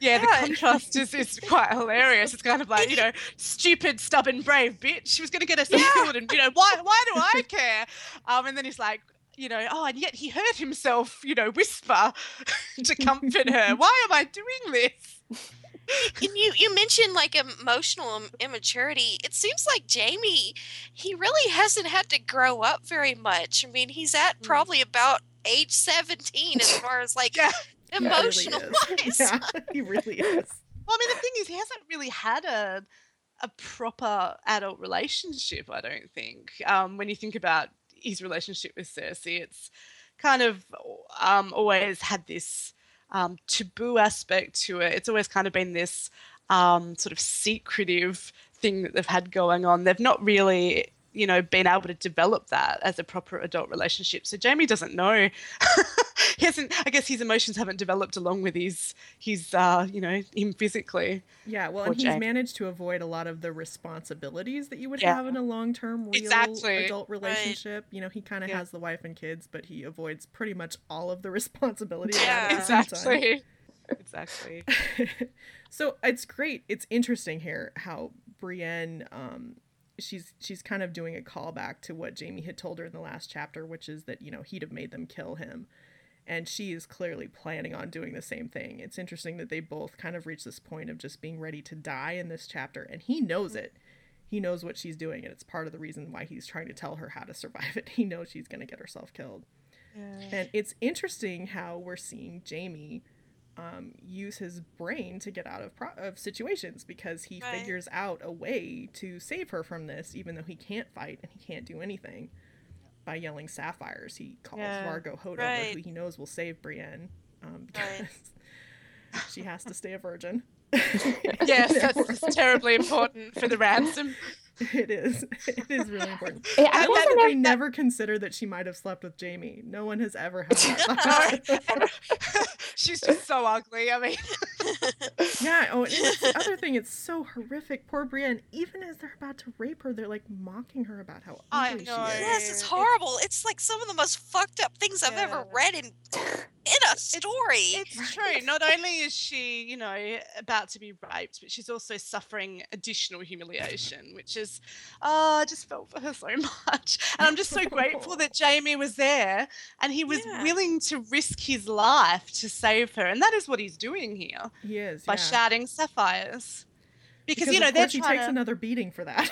yeah, the contrast is, is quite hilarious. It's kind of like, you know, stupid, stubborn, brave bitch. She was gonna get herself killed and you know, why why do I care? Um and then he's like you know, oh, and yet he heard himself, you know, whisper to comfort her. Why am I doing this? and you you mentioned like emotional immaturity it seems like jamie he really hasn't had to grow up very much i mean he's at probably about age 17 as far as like Yeah. He really emotional is. wise yeah, he really is. Well, I mean, the thing is, he hasn't really had a a proper adult relationship. I don't think. Um, when you think about his relationship with Cersei, it's kind of um, always had this um, taboo aspect to it. It's always kind of been this um, sort of secretive thing that they've had going on. They've not really. You know, been able to develop that as a proper adult relationship. So Jamie doesn't know. he hasn't. I guess his emotions haven't developed along with his his. Uh, you know, him physically. Yeah, well, Poor and he's managed to avoid a lot of the responsibilities that you would Yeah. have in a long-term real Exactly. adult relationship. You know, he kind of Yeah. has the wife and kids, but he avoids pretty much all of the responsibilities. Yeah. at the same time. Exactly. Exactly. so it's great. It's interesting here how Brienne, um, she's she's kind of doing a callback to what Jamie had told her in the last chapter, which is that you know he'd have made them kill him, and she is clearly planning on doing the same thing. It's interesting that they both kind of reach this point of just being ready to die in this chapter, and he knows it. He knows what she's doing, and it's part of the reason why he's trying to tell her how to survive it. He knows she's going to get herself killed. And it's interesting how we're seeing Jamie um, use his brain to get out of pro- of situations because he Right. figures out a way to save her from this, even though he can't fight and he can't do anything. By yelling sapphires, he calls Yeah. Vargo Hoat, Right. who he knows will save Brienne, um, Right. because she has to stay a virgin. Yes, that's terribly important for the ransom. It is. It is really important. Yeah, I I love wasn't that they never considered that she might have slept with Jamie. No one has ever had that. She's just so ugly. I mean, Yeah. Oh, and the other thing. It's so horrific. Poor Brienne. Even as they're about to rape her, they're like mocking her about how I ugly know. she is. yes it's It's- horrible it's like some of the most fucked up things i've ever read in in a story it's true. Not only is she, you know, about to be raped, but she's also suffering additional humiliation, which is, oh, I just felt for her so much. And I'm just so grateful that Jamie was there and he was Yeah. willing to risk his life to save her. And that is what he's doing here He is. by yeah. shouting sapphires. Because, Because you know, they're he takes to... another beating for that.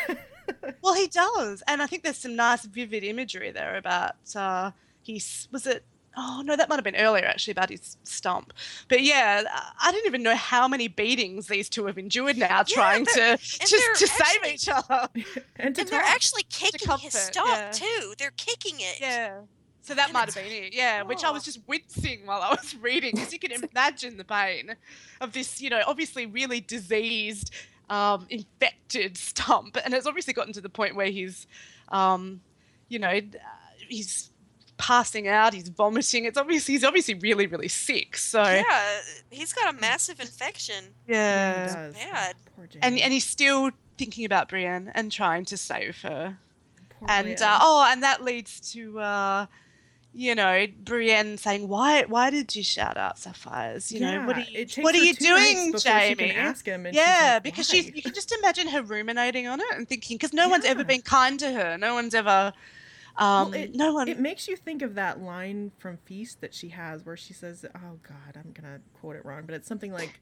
Well, he does, and I think there's some nice, vivid imagery there about uh, he's was it. Oh no, that might have been earlier actually about his stump. But yeah, I didn't even know how many beatings these two have endured now trying to just they're to save each other. and to and they're actually kicking comfort, his stump yeah. too they're kicking it Yeah. So that And might have been it, yeah. Which I was Oh. just wincing while I was reading, because you can imagine the pain of this, you know, obviously really diseased, um, infected stump, and it's obviously gotten to the point where he's, um, you know, uh, he's passing out. He's vomiting. It's obviously he's obviously really really sick. So Yeah, he's got a massive infection. yeah. He does. bad. Poor and and he's still thinking about Brienne and trying to save her. Poor and uh, oh, and that leads to uh, you know Brienne saying, "Why why did you shout out Sapphires? You know what are you it what are you doing, before she Jamie?" can ask him, and she's yeah, like, because "Why?" she's you can just imagine her ruminating on it and thinking because no one's ever been kind to her. No one's ever. Um, Well, it, no one. It makes you think of that line from Feast that she has, where she says, "Oh God, I'm gonna quote it wrong, but it's something like."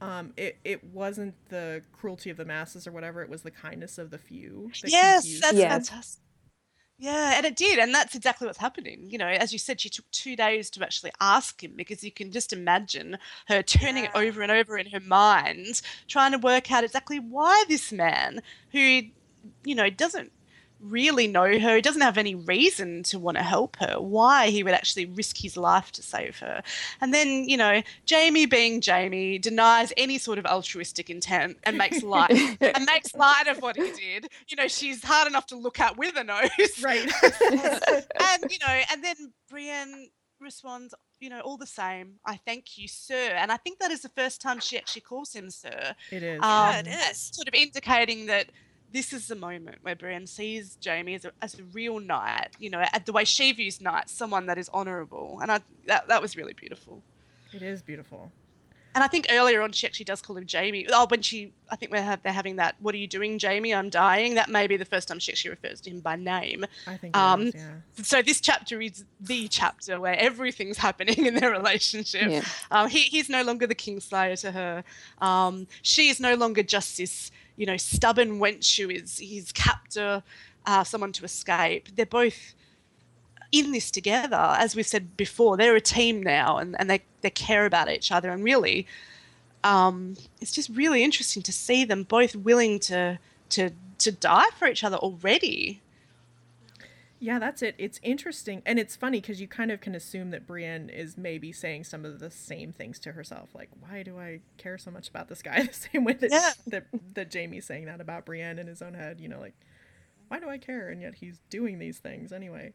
Um, it, it wasn't the cruelty of the masses or whatever. It was the kindness of the few. that yes, that's. Yeah. fantastic. Yeah, and it did, and that's exactly what's happening. You know, as you said, she took two days to actually ask him because you can just imagine her turning it over and over in her mind, trying to work out exactly why this man, who, you know, doesn't really know her, he doesn't have any reason to want to help her, why he would actually risk his life to save her. And then, you know, Jamie being Jamie denies any sort of altruistic intent and makes light and makes light of what he did. You know, she's hard enough to look at with a nose. Right. and you know, and then Brienne responds, you know, all the same, I thank you, sir. And I think that is the first time she actually calls him sir. it is. Yeah, it Um, is. Sort of indicating that this is the moment where Brienne sees Jamie as a, as a real knight, you know, at the way she views knights, someone that is honourable. And I, that, that was really beautiful. It is beautiful. And I think earlier on she actually does call him Jamie. Oh, when she, I think we're have, they're having that. What are you doing, Jamie? I'm dying. That may be the first time she actually refers to him by name. I think Um, is, yeah. So this chapter is the chapter where everything's happening in their relationship. Yeah. Um, he, he's no longer the kingslayer to her. Um, she is no longer just this, you know, stubborn wench who is his captor, uh, someone to escape. They're both in this together. As we've said before, they're a team now and, and they, they care about each other. And really, um, it's just really interesting to see them both willing to, to, to die for each other already. Yeah, that's it. It's interesting, and it's funny because you kind of can assume that Brienne is maybe saying some of the same things to herself, like, "Why do I care so much about this guy?" The same way that Yeah. that, that Jamie's saying that about Brienne in his own head. You know, like, why do I care? And yet he's doing these things anyway.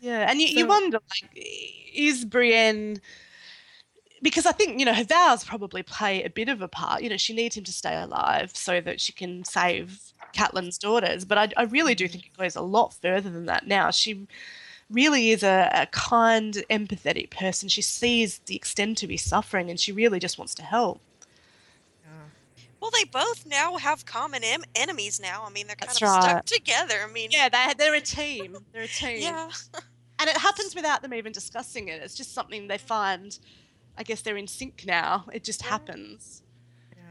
Yeah, and you, you wonder, like, is Brienne because I think you know her vows probably play a bit of a part. You know, she needs him to stay alive so that she can save Catelyn's daughters. But I, I really do think it goes a lot further than that. Now she really is a, a kind, empathetic person. She sees the extent to be suffering, and she really just wants to help. Well, they both now have common em- enemies now. I mean, they're kind That's of stuck together. I mean, Yeah, they they're a team. They're a team. yeah. and it happens without them even discussing it. It's just something they find. I guess they're in sync now. It just happens. Yeah.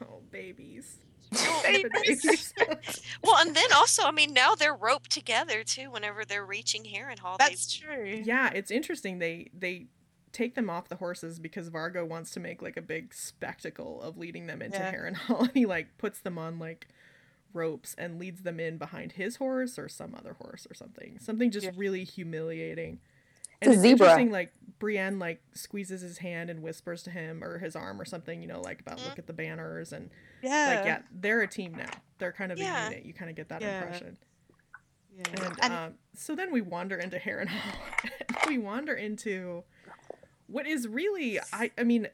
Oh, babies. Oh, Babies. Well, and then also, I mean, now they're roped together too. Whenever they're reaching Harrenhal, they That's true. yeah, it's interesting. They they take them off the horses because Vargo wants to make like a big spectacle of leading them into Yeah. Harrenhal, and he like puts them on like ropes and leads them in behind his horse or some other horse or something. Something just Yeah. really humiliating. It's And a it's zebra. interesting, like Brienne like squeezes his hand and whispers to him or his arm or something, you know, like about Mhm. look at the banners and Yeah. like yeah, they're a team now. They're kind of Yeah. a unit. You kind of get that Yeah. impression. Yeah. And, And- um, so then we wander into Harrenhal. we wander into what is really, I, I mean,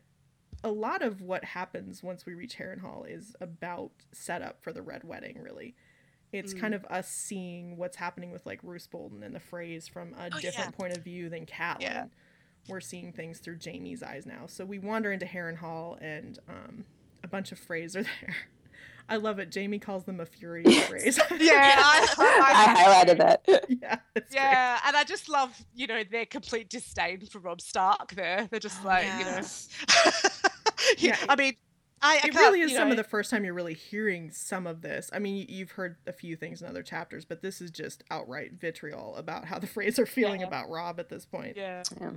a lot of what happens once we reach Harrenhal is about setup for the Red Wedding. Really, it's Mm. kind of us seeing what's happening with like Roose Bolton and the Freys from a Oh, different yeah. point of view than Catelyn. Yeah. We're seeing things through Jamie's eyes now. So we wander into Harrenhal, and um, a bunch of Freys are there. I love it. Jamie calls them a fury of Freys. yeah, I, I- I highlighted that. yeah, it's great. and I just love you know their complete disdain for Robb Stark. There, they're just Oh, like yeah. you know. Yeah, I mean, I, I it really is some know, of the first time you're really hearing some of this. I mean, you've heard a few things in other chapters, but this is just outright vitriol about how the Freys are feeling Yeah. about Robb at this point. Yeah. Yeah.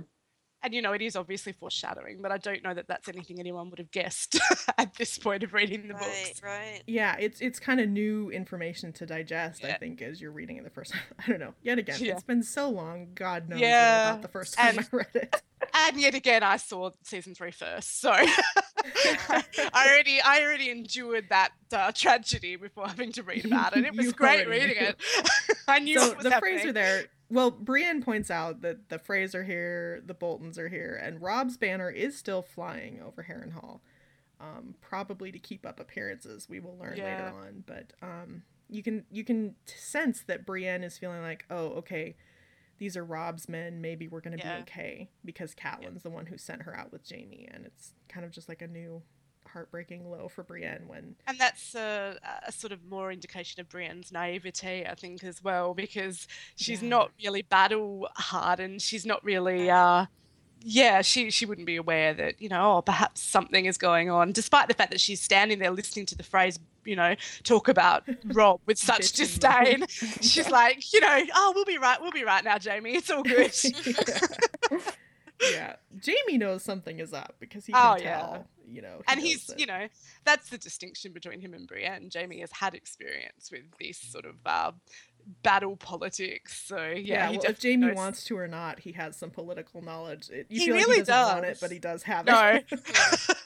And you know, it is obviously foreshadowing, but I don't know that that's anything anyone would have guessed at this point of reading the right, books. right. Yeah, it's it's kind of new information to digest. I think as you're reading it the first time. I don't know. Yet again, Yeah. it's been so long. God knows Yeah, what I thought the first time and- I read it. And yet again, I saw season three first, so I already I already endured that uh, tragedy before having to read about it. It was great reading knew. it. I knew so what was the happening. Freys there. Well, Brienne points out that the Freys are here, the Boltons are here, and Robb's banner is still flying over Harrenhal. Um, probably to keep up appearances. We will learn Yeah. later on, but um, you can you can sense that Brienne is feeling like, oh, okay, these are Robb's men. Maybe we're gonna Yeah. be okay because Catelyn's the one who sent her out with Jamie, and it's kind of just like a new heartbreaking low for Brienne when And that's a, a sort of more indication of Brienne's naivete, I think, as well, because she's Yeah. not really battle hardened. She's not really, uh, yeah, she she wouldn't be aware that you know, oh, perhaps something is going on, despite the fact that she's standing there listening to the Freys, you know, talk about Robb with such disdain. She's like, you know, oh, we'll be right, we'll be right now, Jamie. It's all good. yeah, Jamie knows something is up because he Oh, can yeah. tell. You know, and he's that- you know that's the distinction between him and Brienne. Jamie has had experience with this sort of uh, battle politics, so yeah. yeah. well, if Jamie knows- wants to or not, he has some political knowledge. It, you He feel like really he doesn't want it, but he does have no, it.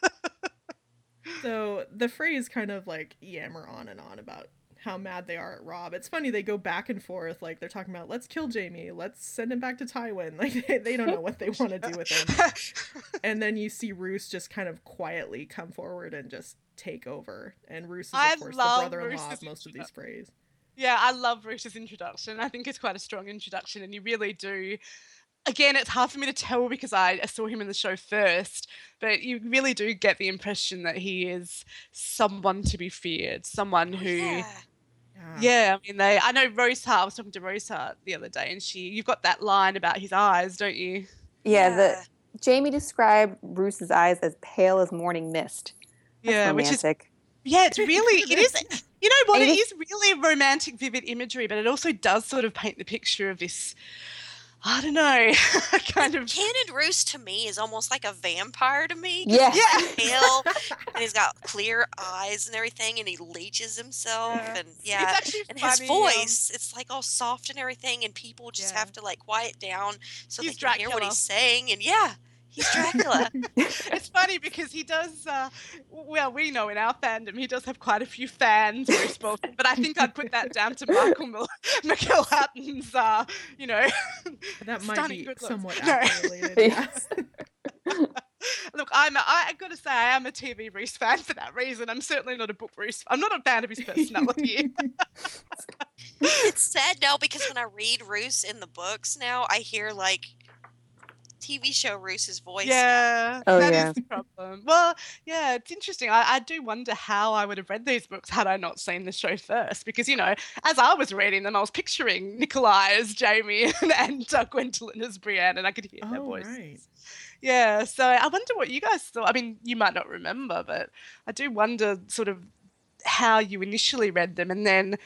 so the Freys kind of like yammer on and on about how mad they are at Robb. It's funny they go back and forth like they're talking about let's kill Jamie, let's send him back to Tywin. Like they, they don't know what they want to do with him. And then you see Roose just kind of quietly come forward and just take over. And Roose is of I course the brother-in-law Roose's of most of these Freys. yeah, I love Rita's introduction. I think it's quite a strong introduction, and you really do. Again, it's hard for me to tell because I I saw him in the show first, but you really do get the impression that he is someone to be feared, someone oh, who. Yeah. Yeah. Yeah, I mean they. I know Rose Hart. I was talking to Rose Hart the other day, and she. You've got that line about his eyes, don't you? Yeah, the Jamie described Roose's eyes as pale as morning mist. That's yeah, which is romantic. yeah, it's really it is. You know what? It it is really romantic, vivid imagery, but it also does sort of paint the picture of this. I don't know, kind of. Canon Roose to me is almost like a vampire to me. Yeah. he's like pale and he's got clear eyes and everything, and he leeches himself, Yeah. and It's yeah, actually and his funny, um, voice, it's like all soft and everything, and people just Yeah. have to like quiet down so He's they can hear what he's saying, and yeah, he's Dracula. it's funny because he does. Uh, well, we know in our fandom he does have quite a few fans, Roose Bolton, but I think I'd put that down to Michael Mil- McElhatton's. Uh, you know, That might stunning be good looks. somewhat No. actor related. Yeah. Look, I'm. A, I, I've got to say, I am a TV Roose fan for that reason. I'm certainly not a book Roose. I'm not a fan of his personality. it's sad now because when I read Roose in the books now, I hear like TV show Roose's voice. now. yeah, Oh, that is yeah. the problem. Well, yeah, it's interesting. I, I do wonder how I would have read these books had I not seen the show first, because you know, as I was reading them, I was picturing Nikolaj as Jamie and, and uh, Gwendoline as Brienne, and I could hear their Oh, voices. right. Yeah, so I wonder what you guys thought. I mean, you might not remember, but I do wonder sort of how you initially read them, and then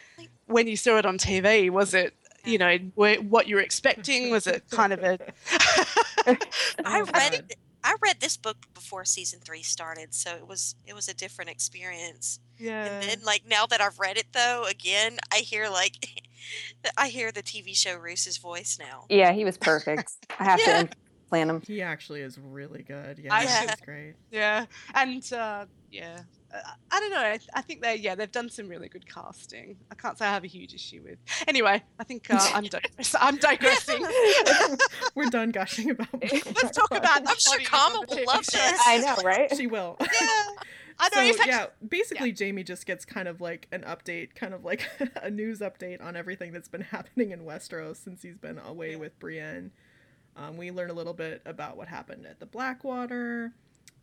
when you saw it on TV, was it you know were, what you were expecting? Was it kind of a I read it. I read this book before season three started, so it was it was a different experience. yeah? And then, like now that I've read it though, again, I hear like I hear the TV show Roose's voice now. yeah, he was perfect. I have Yeah. to plan him. He actually is really good. Yeah, I he's great. Yeah, and uh, yeah, I don't know. I, I think they yeah they've done some really good casting. I can't say I have a huge issue with. Anyway, I think uh, I'm digress- I'm digressing. We're done gushing about. Let's talk about. I'm sure plotting Kama of the will love this. I know, right? she will. Yeah, I know. so it's actually, yeah, basically Jamie just gets kind of like an update, kind of like a news update on everything that's been happening in Westeros since he's been away Yeah. with Brienne. Um, we learn a little bit about what happened at the Blackwater.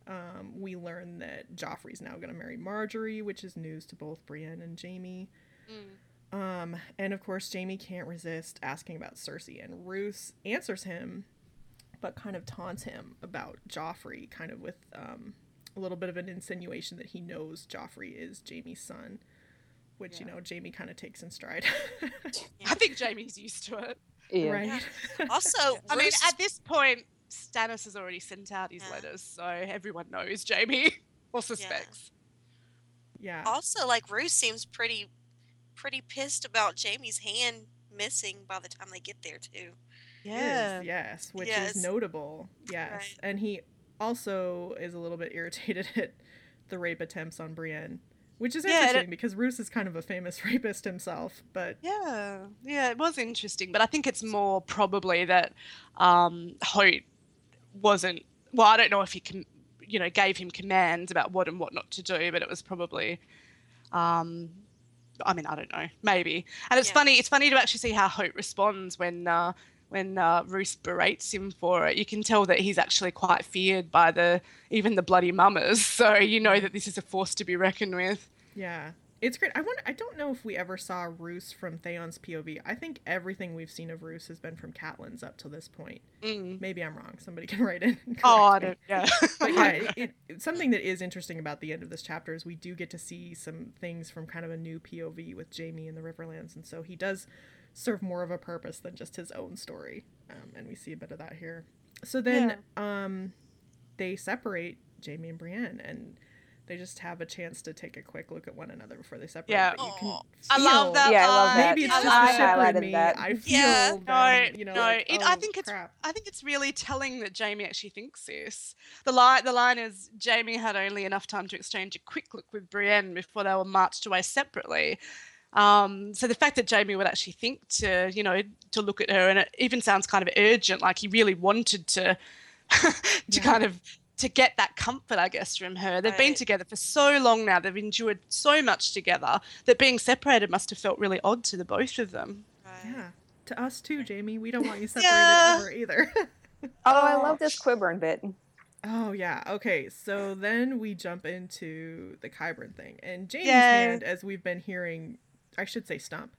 Um, we learn that Joffrey's now going to marry Margaery, which is news to both Brienne and Jamie. Mm. Um, and of course, Jamie can't resist asking about Cersei, and Roose answers him, but kind of taunts him about Joffrey, kind of with um, a little bit of an insinuation that he knows Joffrey is Jamie's son, which you know Jamie kind of takes in stride, I think Jamie's used to it. Yeah. right? Also, I mean, at this point, Stannis has already sent out his Yeah. letters, so everyone knows Jamie or suspects. yeah, also like Roose seems pretty pretty pissed about Jamie's hand missing by the time they get there too. Yeah. is, yes, which Yes. is notable. Yes, Right. and he also is a little bit irritated at the rape attempts on Brienne. which is Yeah, and it- interesting because Roose is kind of a famous rapist himself. But Yeah, yeah, it was interesting, but I think it's more probably that um, Hoat wasn't. Well, I don't know if he can, you know, gave him commands about what and what not to do, but it was probably. Um, I mean, I don't know, maybe. And it's Yeah. funny. It's funny to actually see how Hoat responds when uh, when uh, Roose berates him for it. You can tell that he's actually quite feared by the even the bloody mummers. So you know that this is a force to be reckoned with. yeah, it's great. I wonder. I don't know if we ever saw Roose from Theon's POV. I think everything we've seen of Roose has been from Catelyn's up to this point. Mm. Maybe I'm wrong. Somebody can write in. Oh, I don't. Yeah. but yeah, it, it, something that is interesting about the end of this chapter is we do get to see some things from kind of a new POV with Jamie in the Riverlands, and so he does serve more of a purpose than just his own story, um, and we see a bit of that here. So then, um, they separate Jamie and Brienne, and they just have a chance to take a quick look at one another before they separate. Yeah. you can Aw. I love that. Yeah, I love line. that. Maybe it's I just love the it. shipper in me. that. I feel Yeah. them, No, you know, no. like, it, oh, I think it's. I think it's really telling that Jamie actually thinks this. The line the line is Jamie had only enough time to exchange a quick look with Brienne before they were marched away separately. Um, so the fact that Jamie would actually think to, you know, to look at her, and it even sounds kind of urgent, like he really wanted to, to Yeah. kind of to get that comfort, I guess, from her. They've been together for so long now; they've endured so much together that being separated must have felt really odd to the both of them. Right. Yeah, to us too, Jamie. We don't want you separated Yeah. ever either. Oh, I oh. love this Qyburn bit. Oh yeah. Okay. So then we jump into the Qyburn thing, and James' Yay. hand, as we've been hearing, I should say stump,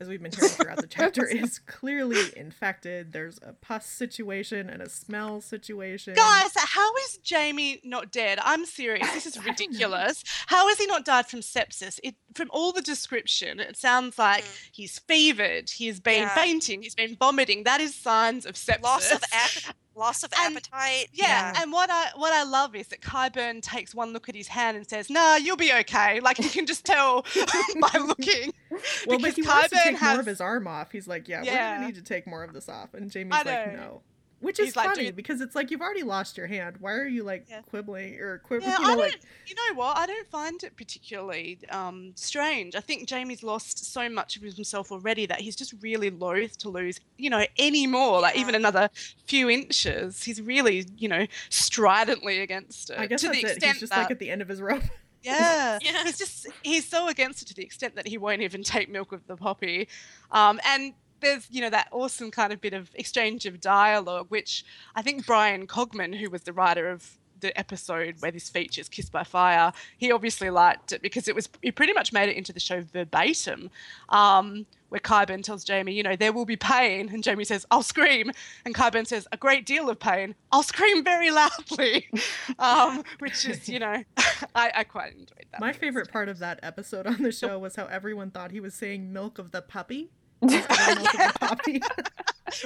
as we've been hearing throughout the chapter, is clearly infected. There's a pus situation and a smell situation. Guys, how is Jamie not dead? I'm serious. This is I don't know. ridiculous. How has he not died from sepsis? It from all the description, it sounds like Mm. he's fevered, he's been Yeah. fainting, he's been vomiting. That is signs of sepsis. Loss of ap- loss of And- appetite. yeah, and what I what I love is that Qyburn takes one look at his hand and says, "Nah, you'll be okay." Like you can just tell by looking. Well, but because he wants to take more of his arm off. He's like, yeah, we're Yeah. gonna need to take more of this off. And Jamie's like, no. Which is like, funny "Dude- because it's like you've already lost your hand. Why are you like Yeah. quibbling or quibbling? Yeah, you know, I don't. like You know what? I don't find it particularly um, strange. I think Jamie's lost so much of himself already that he's just really loath to lose, you know, any more. Like even another few inches. He's really, you know, stridently against it. I guess to that's the it. extent He's just that, like at the end of his rope. yeah, Yeah. he's just he's so against it to the extent that he won't even take milk of the poppy. Um, and there's you know that awesome kind of bit of exchange of dialogue, which I think Bryan Cogman, who was the writer of the episode where this features Kissed by Fire, he obviously liked it because it was he pretty much made it into the show verbatim. Um, where Qyburn tells Jamie, you know, there will be pain, and Jamie says, "I'll scream," and Qyburn says, "A great deal of pain. I'll scream very loudly," um, which is, you know, I, I quite enjoyed that. My favorite part of that episode on the show was how everyone thought he was saying milk of the puppy. Instead of milk of the puppy.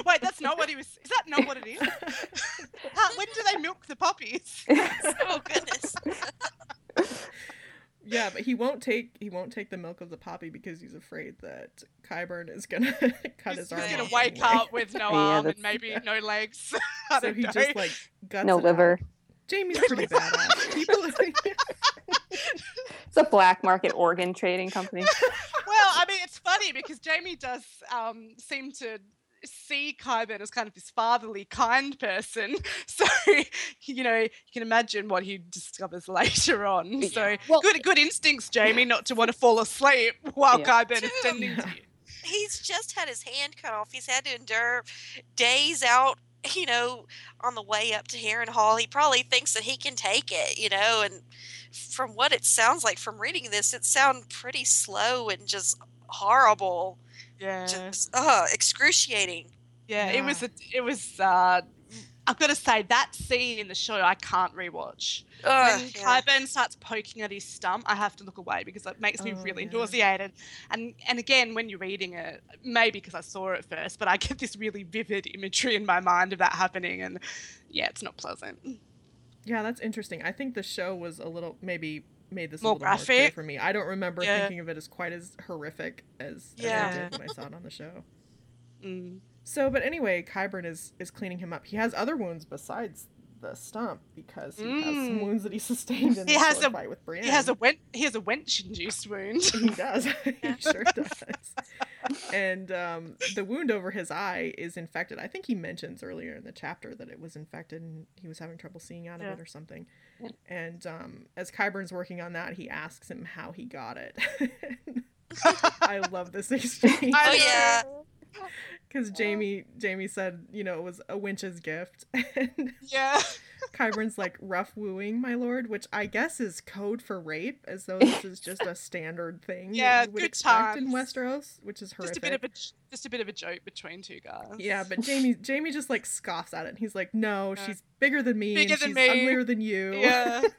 Wait, that's not what he was. Is that not what it is? How, when do they milk the puppies? oh goodness. yeah, but he won't take he won't take the milk of the poppy because he's afraid that Qyburn is gonna cut He's, his he's gonna off wake anyway. up with no Yeah, arm and that's- maybe no legs. So he know. just like guts No it out. liver. Jamie's pretty badass. People It's a black market organ trading company. Well, I mean, it's funny because Jamie does um, seem to see Qyburn as kind of this fatherly, kind person. So, you know, you can imagine what he discovers later on. So, Well- good, good instincts, Jamie, not to want to fall asleep while Yeah. Qyburn is tending to you. He's just had his hand cut off. He's had to endure days out, you know, on the way up to Harrenhal. He probably thinks that he can take it, you know, and from what it sounds like from reading this, it sounds pretty slow and just horrible. Yeah. Just uh excruciating. Yeah, it was a, it was uh I've got to say that scene in the show I can't rewatch. Ugh, when yeah. Qyburn starts poking at his stump, I have to look away because it makes me Oh, really yeah. nauseated. And and again, when you're reading it, maybe because I saw it first, but I get this really vivid imagery in my mind of that happening, and yeah, it's not pleasant. Yeah, that's interesting. I think the show was a little maybe made this More a little more clear graphic? for me. I don't remember Yeah. thinking of it as quite as horrific as, as I did when I saw it on the show. Mm. So, but anyway, Qyburn is is cleaning him up. He has other wounds besides the stump because he has some Mm. wounds that he sustained in He the has a- fight with Brienne. He has a wench. He has a wench-induced wound. He does. he sure does. And um, the wound over his eye is infected. I think he mentions earlier in the chapter that it was infected and he was having trouble seeing out of Yeah. it or something. Yeah. And um, as Qyburn's working on that, he asks him how he got it. I love this exchange Oh, yeah. because uh, Jamie Jamie said you know it was a winch's gift, and Yeah. Qyburn's like rough wooing, my lord, which I guess is code for rape, as though this is just a standard thing Yeah, good expect in. Westeros, which is Just a bit of a just a bit of a joke between two guys. yeah, but Jamie Jamie just like scoffs at it. And he's like, "No, she's bigger than me, Bigger than she's me." uglier than you." Yeah.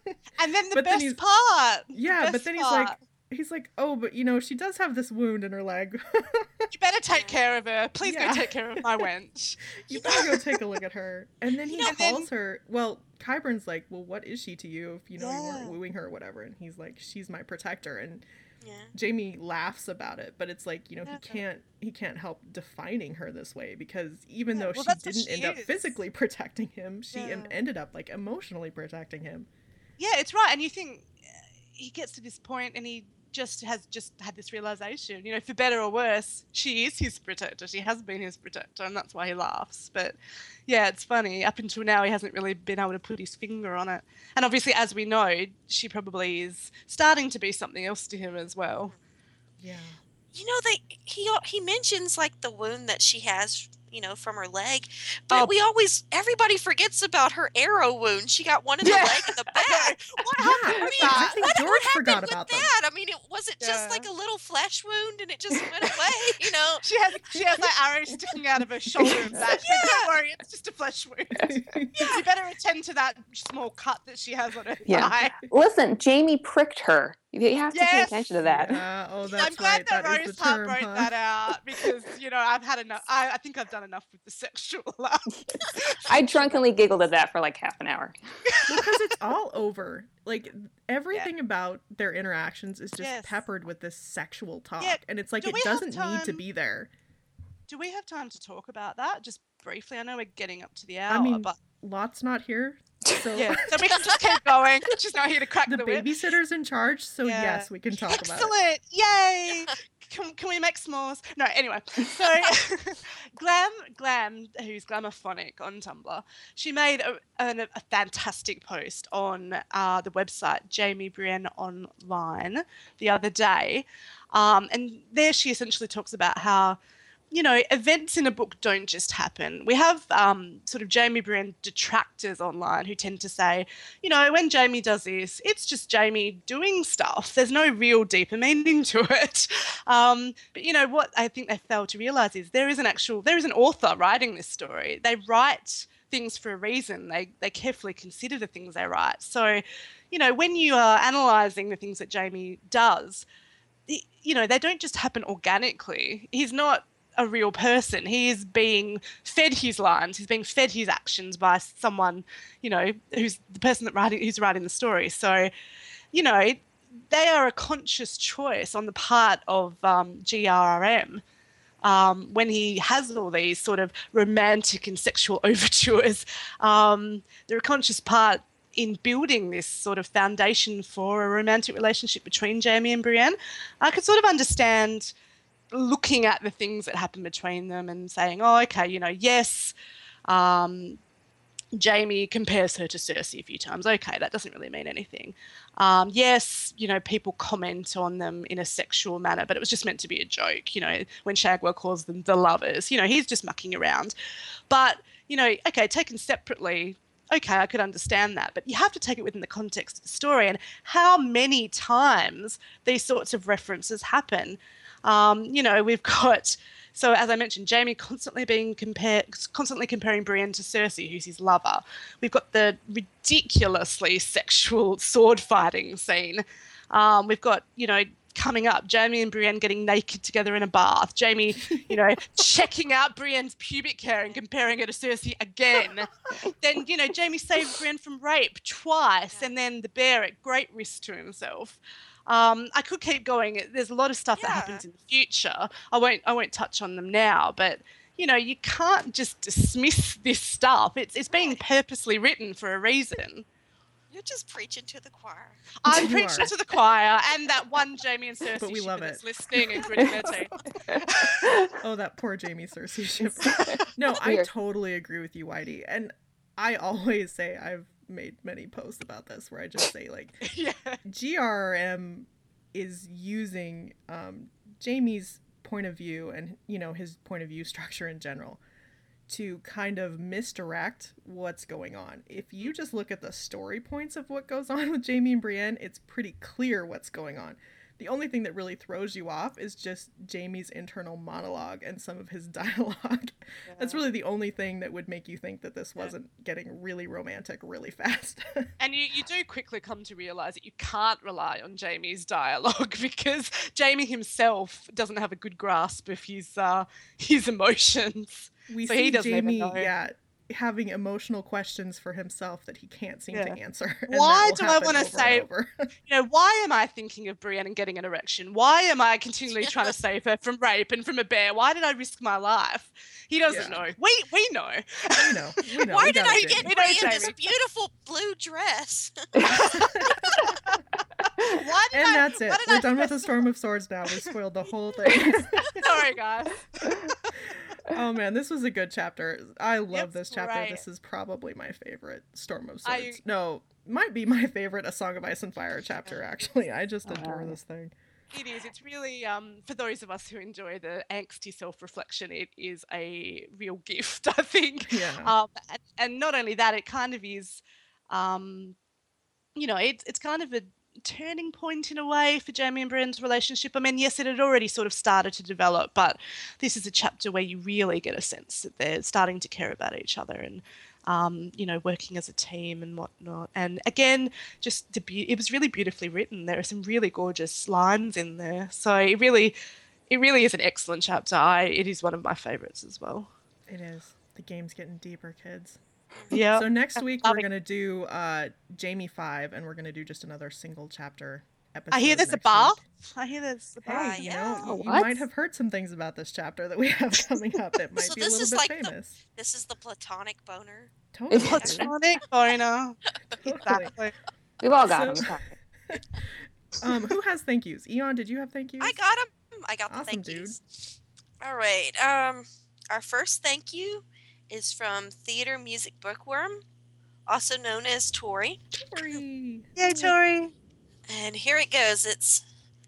And then the But best he's- part. yeah, but then he's like, part, he's like, "Oh, but you know, she does have this wound in her leg. you better take care of her. Please Yeah. go take care of my wench. you better go take a look at her." And then he and then- calls her. Well, Qyburn's like, "Well, what is she to you? If you know you weren't wooing her or whatever." And he's like, "She's my protector." And Yeah. Jamie laughs about it, but it's like you know Yeah. he can't he can't help defining her this way because even Yeah, though well, she didn't she end up physically protecting him, she em- ended up like emotionally protecting him. Yeah, it's right. And you think uh, he gets to this point and he just has just had this realization, you know, for better or worse, she is his protector. She has been his protector, and that's why he laughs. But yeah, it's funny. Up until now, he hasn't really been able to put his finger on it. And obviously, as we know, she probably is starting to be something else to him as well. Yeah. You know, they he al- he mentions like the wound that she has, you know, from her leg, but Oh. we always everybody forgets about her arrow wound. She got one in the Yeah. leg and the back. What Yeah, happened? I I mean, I what, George what happened with about them. that? I mean, it was it just like a little flesh wound and it just went away. You know, She has she has like arrows sticking out of her shoulder and back. But don't worry, it's just a flesh wound. Yeah. You better attend to that small cut that she has on her Yeah. thigh. Listen, Jamie pricked her. You have to pay attention to that. Yeah, oh, that's I'm glad right. that, that is Rose the Hart term, wrote huh? that out because you know I've had enough. I, I think I've done enough with the sexual. Uh, I drunkenly giggled at that for like half an hour. because it's all over. Like everything about their interactions is just Yes. peppered with this sexual talk, Yeah, and it's like do it doesn't need to be there. Do we have time to talk about that just briefly? I know we're getting up to the hour, I mean, but Lot's not here, so yeah, so we can just keep going. She's not here to crack the the, whip. babysitter's in charge. So Yeah. yes, we can talk about it. Excellent! Yay! Can, can we make s'mores? No, anyway. So, Glam, Glam, who's Glamophonic on Tumblr, she made a, an, a fantastic post on uh, the website Jamie Brienne Online the other day. Um, and there she essentially talks about how you know, events in a book don't just happen. We have um, sort of Jamie Brienne detractors online who tend to say, you know, when Jamie does this, it's just Jamie doing stuff. There's no real deeper meaning to it. Um, but you know what I think they fail to realize is there is an actual, there is an author writing this story. They write things for a reason. They they carefully consider the things they write. So, you know, when you are analysing the things that Jamie does, you know, they don't just happen organically. He's not a real person. He is being fed his lines. He's being fed his actions by someone, you know, who's the person that writing who's writing the story. So, you know, they are a conscious choice on the part of um, GRRM um, when he has all these sort of romantic and sexual overtures. Um, they're a conscious part in building this sort of foundation for a romantic relationship between Jamie and Brienne. I could sort of understand looking at the things that happen between them and saying, oh, okay, you know, yes, um, Jamie compares her to Cersei a few times. Okay, that doesn't really mean anything. Um, yes, you know, people comment on them in a sexual manner, but it was just meant to be a joke. You know, when Shagwell calls them the lovers, you know, he's just mucking around. But, you know, okay, taken separately, okay, I could understand that. But you have to take it within the context of the story and how many times these sorts of references happen. Um, you know, we've got so as I mentioned, Jamie constantly being compared, constantly comparing Brienne to Cersei, who's his lover. We've got the ridiculously sexual sword fighting scene. Um, we've got, you know, coming up, Jamie and Brienne getting naked together in a bath. Jamie, you know, checking out Brienne's pubic hair and comparing her to Cersei again. then, you know, Jamie saved Brienne from rape twice, and then the bear at great risk to himself. Um, I could keep going. There's a lot of stuff that happens in the future. I won't. I won't touch on them now. But you know, you can't just dismiss this stuff. It's it's being purposely written for a reason. You're just preaching to the choir. I'm You preaching are. to the choir and that one Jamie and Cersei But we shipper love that's it. listening and gritting their teeth. Oh, that poor Jamie Cersei ship. No, I totally agree with you, Whitey. And I always say I've made many posts about this where I just say like yeah. GRM is using um, Jamie's point of view and you know his point of view structure in general to kind of misdirect what's going on. If you just look at the story points of what goes on with Jamie and Brienne, it's pretty clear what's going on. The only thing that really throws you off is just Jaime's internal monologue and some of his dialogue. That's really the only thing that would make you think that this wasn't getting really romantic really fast. And you, you do quickly come to realize that you can't rely on Jaime's dialogue because Jaime himself doesn't have a good grasp of his uh, his emotions. we So see he doesn't even Jaime, yeah, having emotional questions for himself that he can't seem to answer. and Why do I wanna over and say- You know, why am I thinking of Brienne and getting an erection? Why am I continually trying to save her from rape and from a bear? Why did I risk my life? He doesn't Yeah. know. We we know. we know, we know. Why we did got I get Jaime. We know, this beautiful blue dress? Why did And I, that's it. why did We're I done with the Storm of Swords now. We spoiled the whole thing. Sorry, guys. Oh man, this was a good chapter. I love Yep, this chapter. right. This is probably my favorite Storm of I- Swords. No, might be my favorite A Song of Ice and Fire chapter. Actually, I just adore Wow. this thing. It is. It's really um, for those of us who enjoy the angsty self-reflection. It is a real gift, I think. Yeah. Um, and, and not only that, it kind of is, um, you know, it's it's kind of a turning point in a way for Jaime and Brienne's relationship. I mean, yes, it had already sort of started to develop, but this is a chapter where you really get a sense that they're starting to care about each other and. Um, you know, working as a team and whatnot. And again, just the be- it was really beautifully written. There are some really gorgeous lines in there. So it really, it really is an excellent chapter. I it is one of my favorites as well. It is. The game's getting deeper, kids. Yeah. So next week we're gonna do uh Jaime five, and we're gonna do just another single chapter episode. I hear there's a next bar. week. I hear there's a Hey, bar. Ah, you yeah. know, Oh, you, you might have heard some things about this chapter that we have coming up that might So be a this little is bit like the- famous. this is the platonic boner. Totally. dude. Platonic boner. Totally. Exactly. We've all got So- them. Um, who has thank yous? Eon, did you have thank yous? I got them. I got the Awesome, thank dude. yous. All right. Um, our first thank you is from Theater Music Bookworm, also known as Tori. Tori. Yay, Tori. And here it goes. It's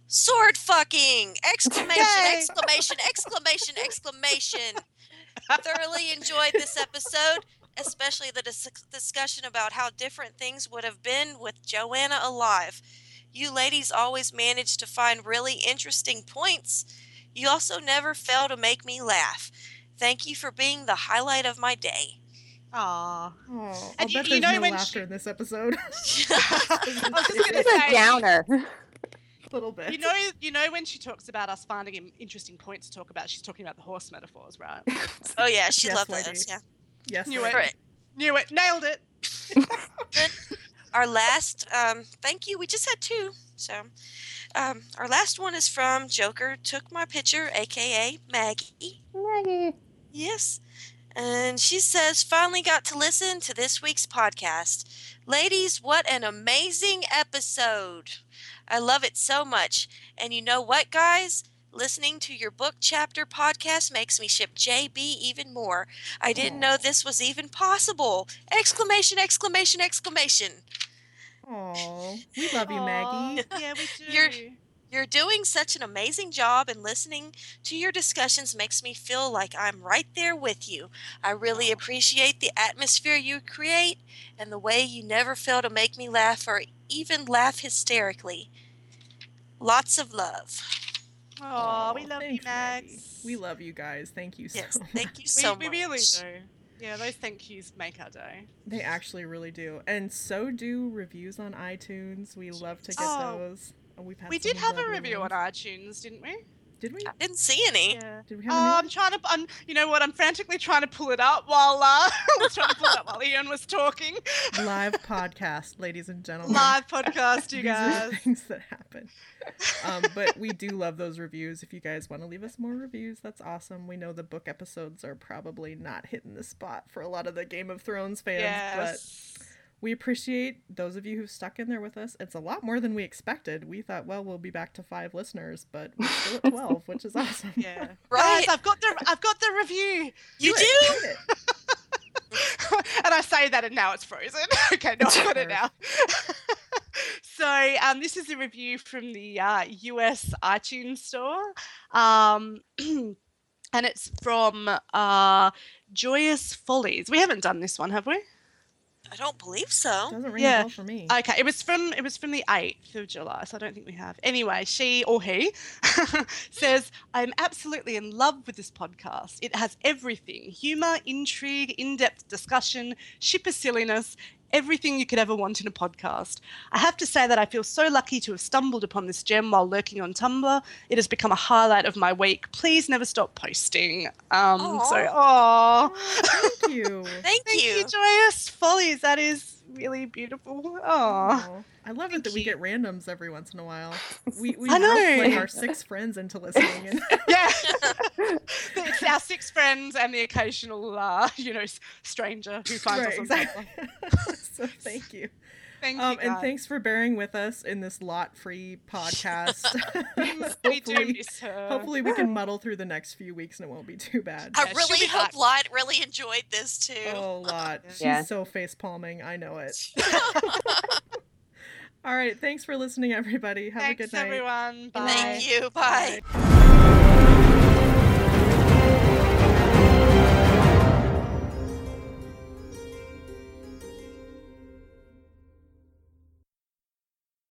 sword fucking! Exclamation! Exclamation! Exclamation! Exclamation! Thoroughly enjoyed this episode, especially the dis- discussion about how different things would have been with Joanna alive. You ladies always manage to find really interesting points. You also never fail to make me laugh. Thank you for being the highlight of my day. Aw. Oh, I'll And you- bet you there's know no laughter she- in this episode. I was just gonna It's a say, downer. a little bit. You know, you know when she talks about us finding im- interesting points to talk about, she's talking about the horse metaphors, right? oh yeah, she Yes, loved lady. those. Yeah. yes. Knew I it. do. Right. Knew it, nailed it. our last um, thank you we just had two so um, our last one is from joker took my picture aka maggie Maggie. Yes and she says finally got to listen to this week's podcast. Ladies what an amazing episode. I love it so much. And you know what guys? Listening to your book chapter podcast makes me ship jb even more. I didn't know this was even possible. Exclamation exclamation exclamation. Aw, we love you, Maggie. Yeah, we do. You're- You're doing such an amazing job, and listening to your discussions makes me feel like I'm right there with you. I really appreciate the atmosphere you create and the way you never fail to make me laugh or even laugh hysterically. Lots of love. Aw, we love you, thanks, Maggie. Max. We love you guys. Thank you so Yes, much. thank you We, so we much. really do. Yeah, those thank yous make our day. They actually really do. And so do reviews on iTunes. We love to get Oh, those. Oh, We've had We did have a lovely review on iTunes, didn't we? Did we? I didn't see any. Yeah. Did we Oh, have I'm trying to. I'm. You know what? I'm frantically trying to pull it up while uh, I was trying to pull it up while Ian was talking. live podcast, ladies and gentlemen? Live podcast, you These are guys. things that happen. Um, but we do love those reviews. If you guys want to leave us more reviews, that's awesome. We know the book episodes are probably not hitting the spot for a lot of the Game of Thrones fans, but Yes. We appreciate those of you who've stuck in there with us. It's a lot more than we expected. We thought, well, we'll be back to five listeners, but we're still at twelve, which is awesome. Yeah. Right. Guys, I've got the. I've got the review. You Do do? it. and I say that, and now it's frozen. okay, no, I've got it now. so, um, this is a review from the uh, US iTunes store, um, and it's from uh, Joyous Follies. We haven't done this one, have we? I don't believe so. Doesn't ring Yeah. a bell for me. Okay, it was from it was from the eighth of July, so I don't think we have. Anyway, she or he says, "I am absolutely in love with this podcast. It has everything: humor, intrigue, in-depth discussion, shipper silliness." Everything you could ever want in a podcast. I have to say that I feel so lucky to have stumbled upon this gem while lurking on Tumblr. It has become a highlight of my week. Please never stop posting. Um, so, Aw. oh, Thank you. Thank, thank you. you, Joyous Follies. That is really beautiful. Oh. Aw. I love it Thank that we get randoms every once in a while. We we I roped, like our six friends into listening, and Yeah. it's our six friends and the occasional, uh, you know, stranger who finds right, us on exactly. So thank you. Thank Um, you, and thanks for bearing with us in this lot-free podcast. we do hopefully, miss her. hopefully we can muddle through the next few weeks and it won't be too bad. I Yeah, really hope back. Light really enjoyed this too. Oh, lot. She's Yeah. so face palming. I know it. All right. Thanks for listening, everybody. Have Thanks, a good night. everyone. Bye. Thank you. Bye. Bye.